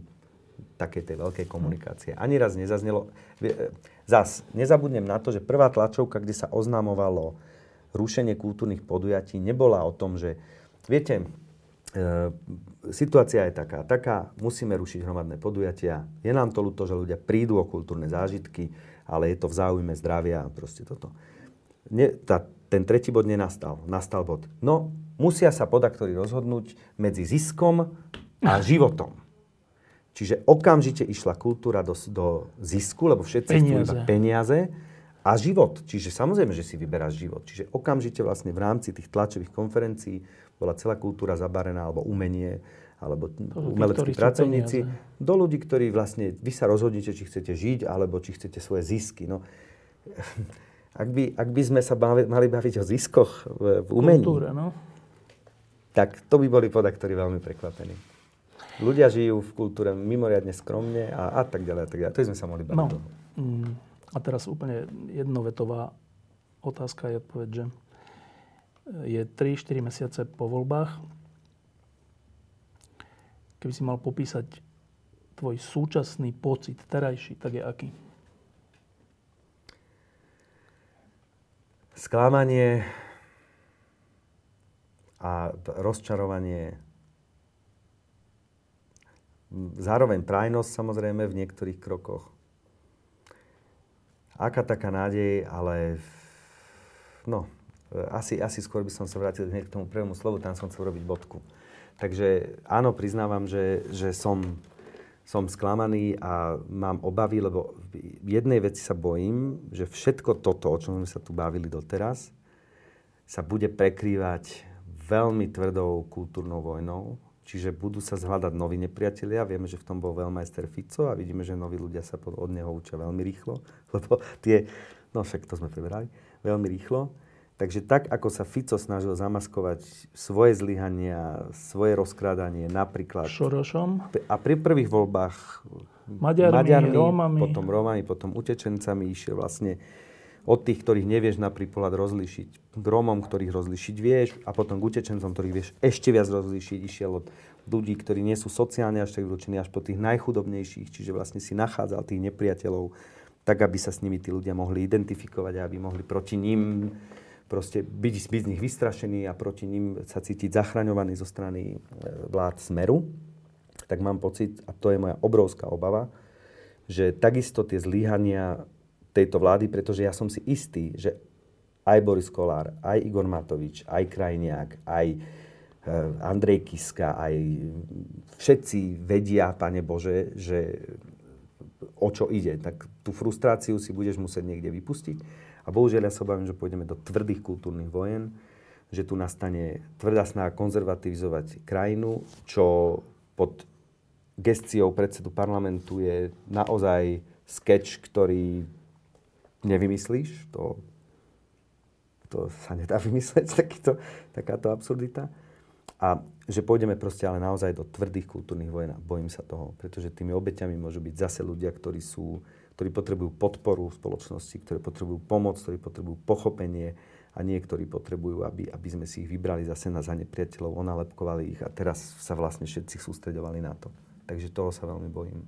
takej tej veľkej komunikácie. Ani raz nezaznelo... E, zas, nezabudnem na to, že prvá tlačovka, kde sa oznamovalo rušenie kultúrnych podujatí, nebola o tom, že viete, e, situácia je taká, taká, musíme rušiť hromadné podujatia. Je nám to ľúto, že ľudia prídu o kultúrne zážitky, ale je to v záujme zdravia a proste toto. Ne, tá, ten tretí bod nenastal. Nastal bod. No, musia sa podaktori rozhodnúť medzi ziskom a životom. Čiže okamžite išla kultúra do, do zisku, lebo všetci chcú iba peniaze a život. Čiže samozrejme, že si vyberáš život. Čiže okamžite vlastne v rámci tých tlačových konferencií bola celá kultúra zabarená, alebo umenie, alebo umeleckí pracovníci, do ľudí, ktorí vlastne, vy sa rozhodnete, či chcete žiť, alebo či chcete svoje zisky. No, ak by, ak by sme sa mali baviť o ziskoch v, v umení, Kultúre, no tak to by boli podaktori veľmi prekvapení. Ľudia žijú v kultúre mimoriadne skromne a, a tak ďalej, a tak ďalej. To sme sa mohli baviť. No, mm, a teraz úplne jednovetová otázka je odpoveď, že je 3-4 mesiace po voľbách. Keby si mal popísať tvoj súčasný pocit, terajší, tak je aký? Sklamanie, a rozčarovanie. Zároveň prajnosť samozrejme v niektorých krokoch. Aká taká nádej, ale no, asi, asi skôr by som sa vrátil hneď k tomu prvému slovu, tam som chcel robiť bodku. Takže áno, priznávam, že, že som, som sklamaný a mám obavy, lebo jednej veci sa bojím, že všetko toto, o čom sme sa tu bavili doteraz, sa bude prekrývať veľmi tvrdou kultúrnou vojnou, čiže budú sa zhľadať noví nepriatelia. Vieme, že v tom bol veľmajster Fico a vidíme, že noví ľudia sa od neho učia veľmi rýchlo, lebo tie, no však to sme preberali, veľmi rýchlo. Takže tak, ako sa Fico snažil zamaskovať svoje zlyhania, svoje rozkrádanie napríklad... Šorošom. A pri prvých voľbách Maďarmi, Maďarmi Rómami. potom Rómami, potom utečencami išiel vlastne od tých, ktorých nevieš na prípoľad rozlišiť, k Rómom, ktorých rozlišiť vieš a potom k utečencom, ktorých vieš ešte viac rozlišiť, išiel od ľudí, ktorí nie sú sociálne až tak vylúčení, až po tých najchudobnejších, čiže vlastne si nachádzal tých nepriateľov, tak aby sa s nimi tí ľudia mohli identifikovať a aby mohli proti ním proste byť, byť z nich vystrašený a proti ním sa cítiť zachraňovaný zo strany e, vlád Smeru, tak mám pocit, a to je moja obrovská obava, že takisto tie zlíhania tejto vlády, pretože ja som si istý, že aj Boris Kolár, aj Igor Matovič, aj Krajniak, aj e, Andrej Kiska, aj všetci vedia, Pane Bože, že o čo ide. Tak tú frustráciu si budeš musieť niekde vypustiť. A bohužiaľ ja sa obávam, že pôjdeme do tvrdých kultúrnych vojen, že tu nastane tvrdá snaha konzervativizovať krajinu, čo pod gestiou predsedu parlamentu je naozaj sketch, ktorý nevymyslíš, to, to sa nedá vymysleť, takýto, takáto absurdita. A že pôjdeme proste ale naozaj do tvrdých kultúrnych vojen bojím sa toho, pretože tými obeťami môžu byť zase ľudia, ktorí sú, ktorí potrebujú podporu v spoločnosti, ktorí potrebujú pomoc, ktorí potrebujú pochopenie a niektorí potrebujú, aby, aby sme si ich vybrali zase na za nepriateľov, onalepkovali ich a teraz sa vlastne všetci sústredovali na to. Takže toho sa veľmi bojím.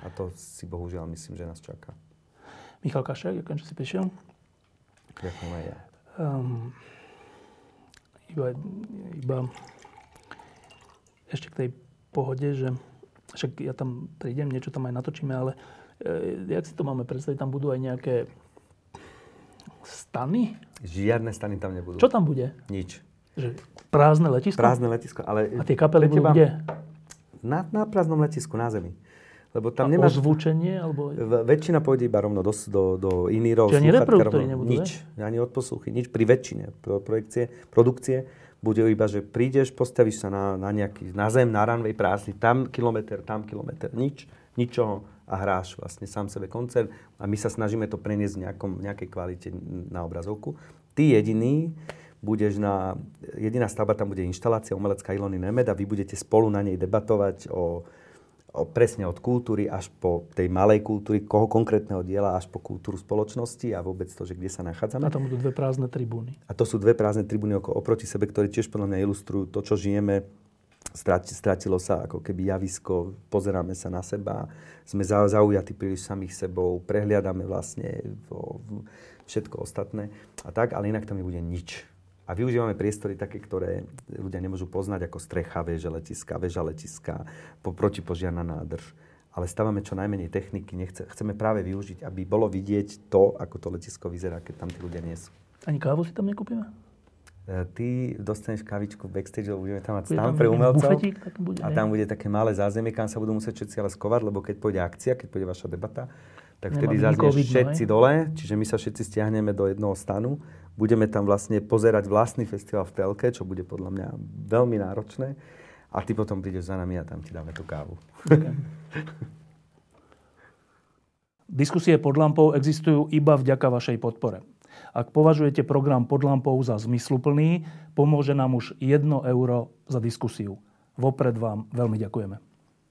A to si bohužiaľ myslím, že nás čaká. Michal Kašek, ďakujem, že si prišiel. Ďakujem aj ja. Um, iba, iba ešte k tej pohode, že však ja tam prídem, niečo tam aj natočíme, ale e, jak si to máme predstaviť, tam budú aj nejaké stany? Žiadne stany tam nebudú. Čo tam bude? Nič. Že prázdne letisko? Prázdne letisko, ale... A tie kapely budú teba... kde? Na, na prázdnom letisku, na zemi. Lebo tam a nemáš... ozvučenie? Alebo... Väčšina pôjde iba rovno do, do, do inírov. Čiže ani reproduktory nebudú, Nič, ne? ani odposluchy, nič. Pri väčšine projekcie, produkcie bude iba, že prídeš, postavíš sa na, na, nejaký, na zem, na runway prázdny, tam kilometr, tam kilometr, nič, ničoho a hráš vlastne sám sebe koncert a my sa snažíme to preniesť v nejakom, nejakej kvalite na obrazovku. Ty jediný budeš na, jediná stavba tam bude inštalácia umelecká Ilony Nemed a vy budete spolu na nej debatovať o, presne od kultúry až po tej malej kultúry, koho konkrétneho diela, až po kultúru spoločnosti a vôbec to, že kde sa nachádzame. A tam budú dve prázdne tribúny. A to sú dve prázdne tribúny oproti sebe, ktoré tiež podľa mňa ilustrujú to, čo žijeme. Stratilo sa ako keby javisko, pozeráme sa na seba, sme zaujatí príliš samých sebou, prehliadame vlastne všetko ostatné a tak, ale inak tam nebude nič a využívame priestory také, ktoré ľudia nemôžu poznať ako strecha, väže letiska, väža letiska, po, protipožiarná nádrž. Ale stávame čo najmenej techniky. Nechce, chceme práve využiť, aby bolo vidieť to, ako to letisko vyzerá, keď tam tí ľudia nie sú. Ani kávu si tam nekúpime? E, ty dostaneš kávičku v backstage, budeme tam mať stan pre umelcov. Bufetík, bude, a tam bude také malé zázemie, kam sa budú musieť všetci ale skovať, lebo keď pôjde akcia, keď pôjde vaša debata, tak vtedy zaznieš všetci dole, čiže my sa všetci stiahneme do jednoho stanu Budeme tam vlastne pozerať vlastný festival v telke, čo bude podľa mňa veľmi náročné. A ty potom prídeš za nami a tam ti dáme tú kávu. Okay. Diskusie pod lampou existujú iba vďaka vašej podpore. Ak považujete program pod lampou za zmysluplný, pomôže nám už 1 euro za diskusiu. Vopred vám veľmi ďakujeme.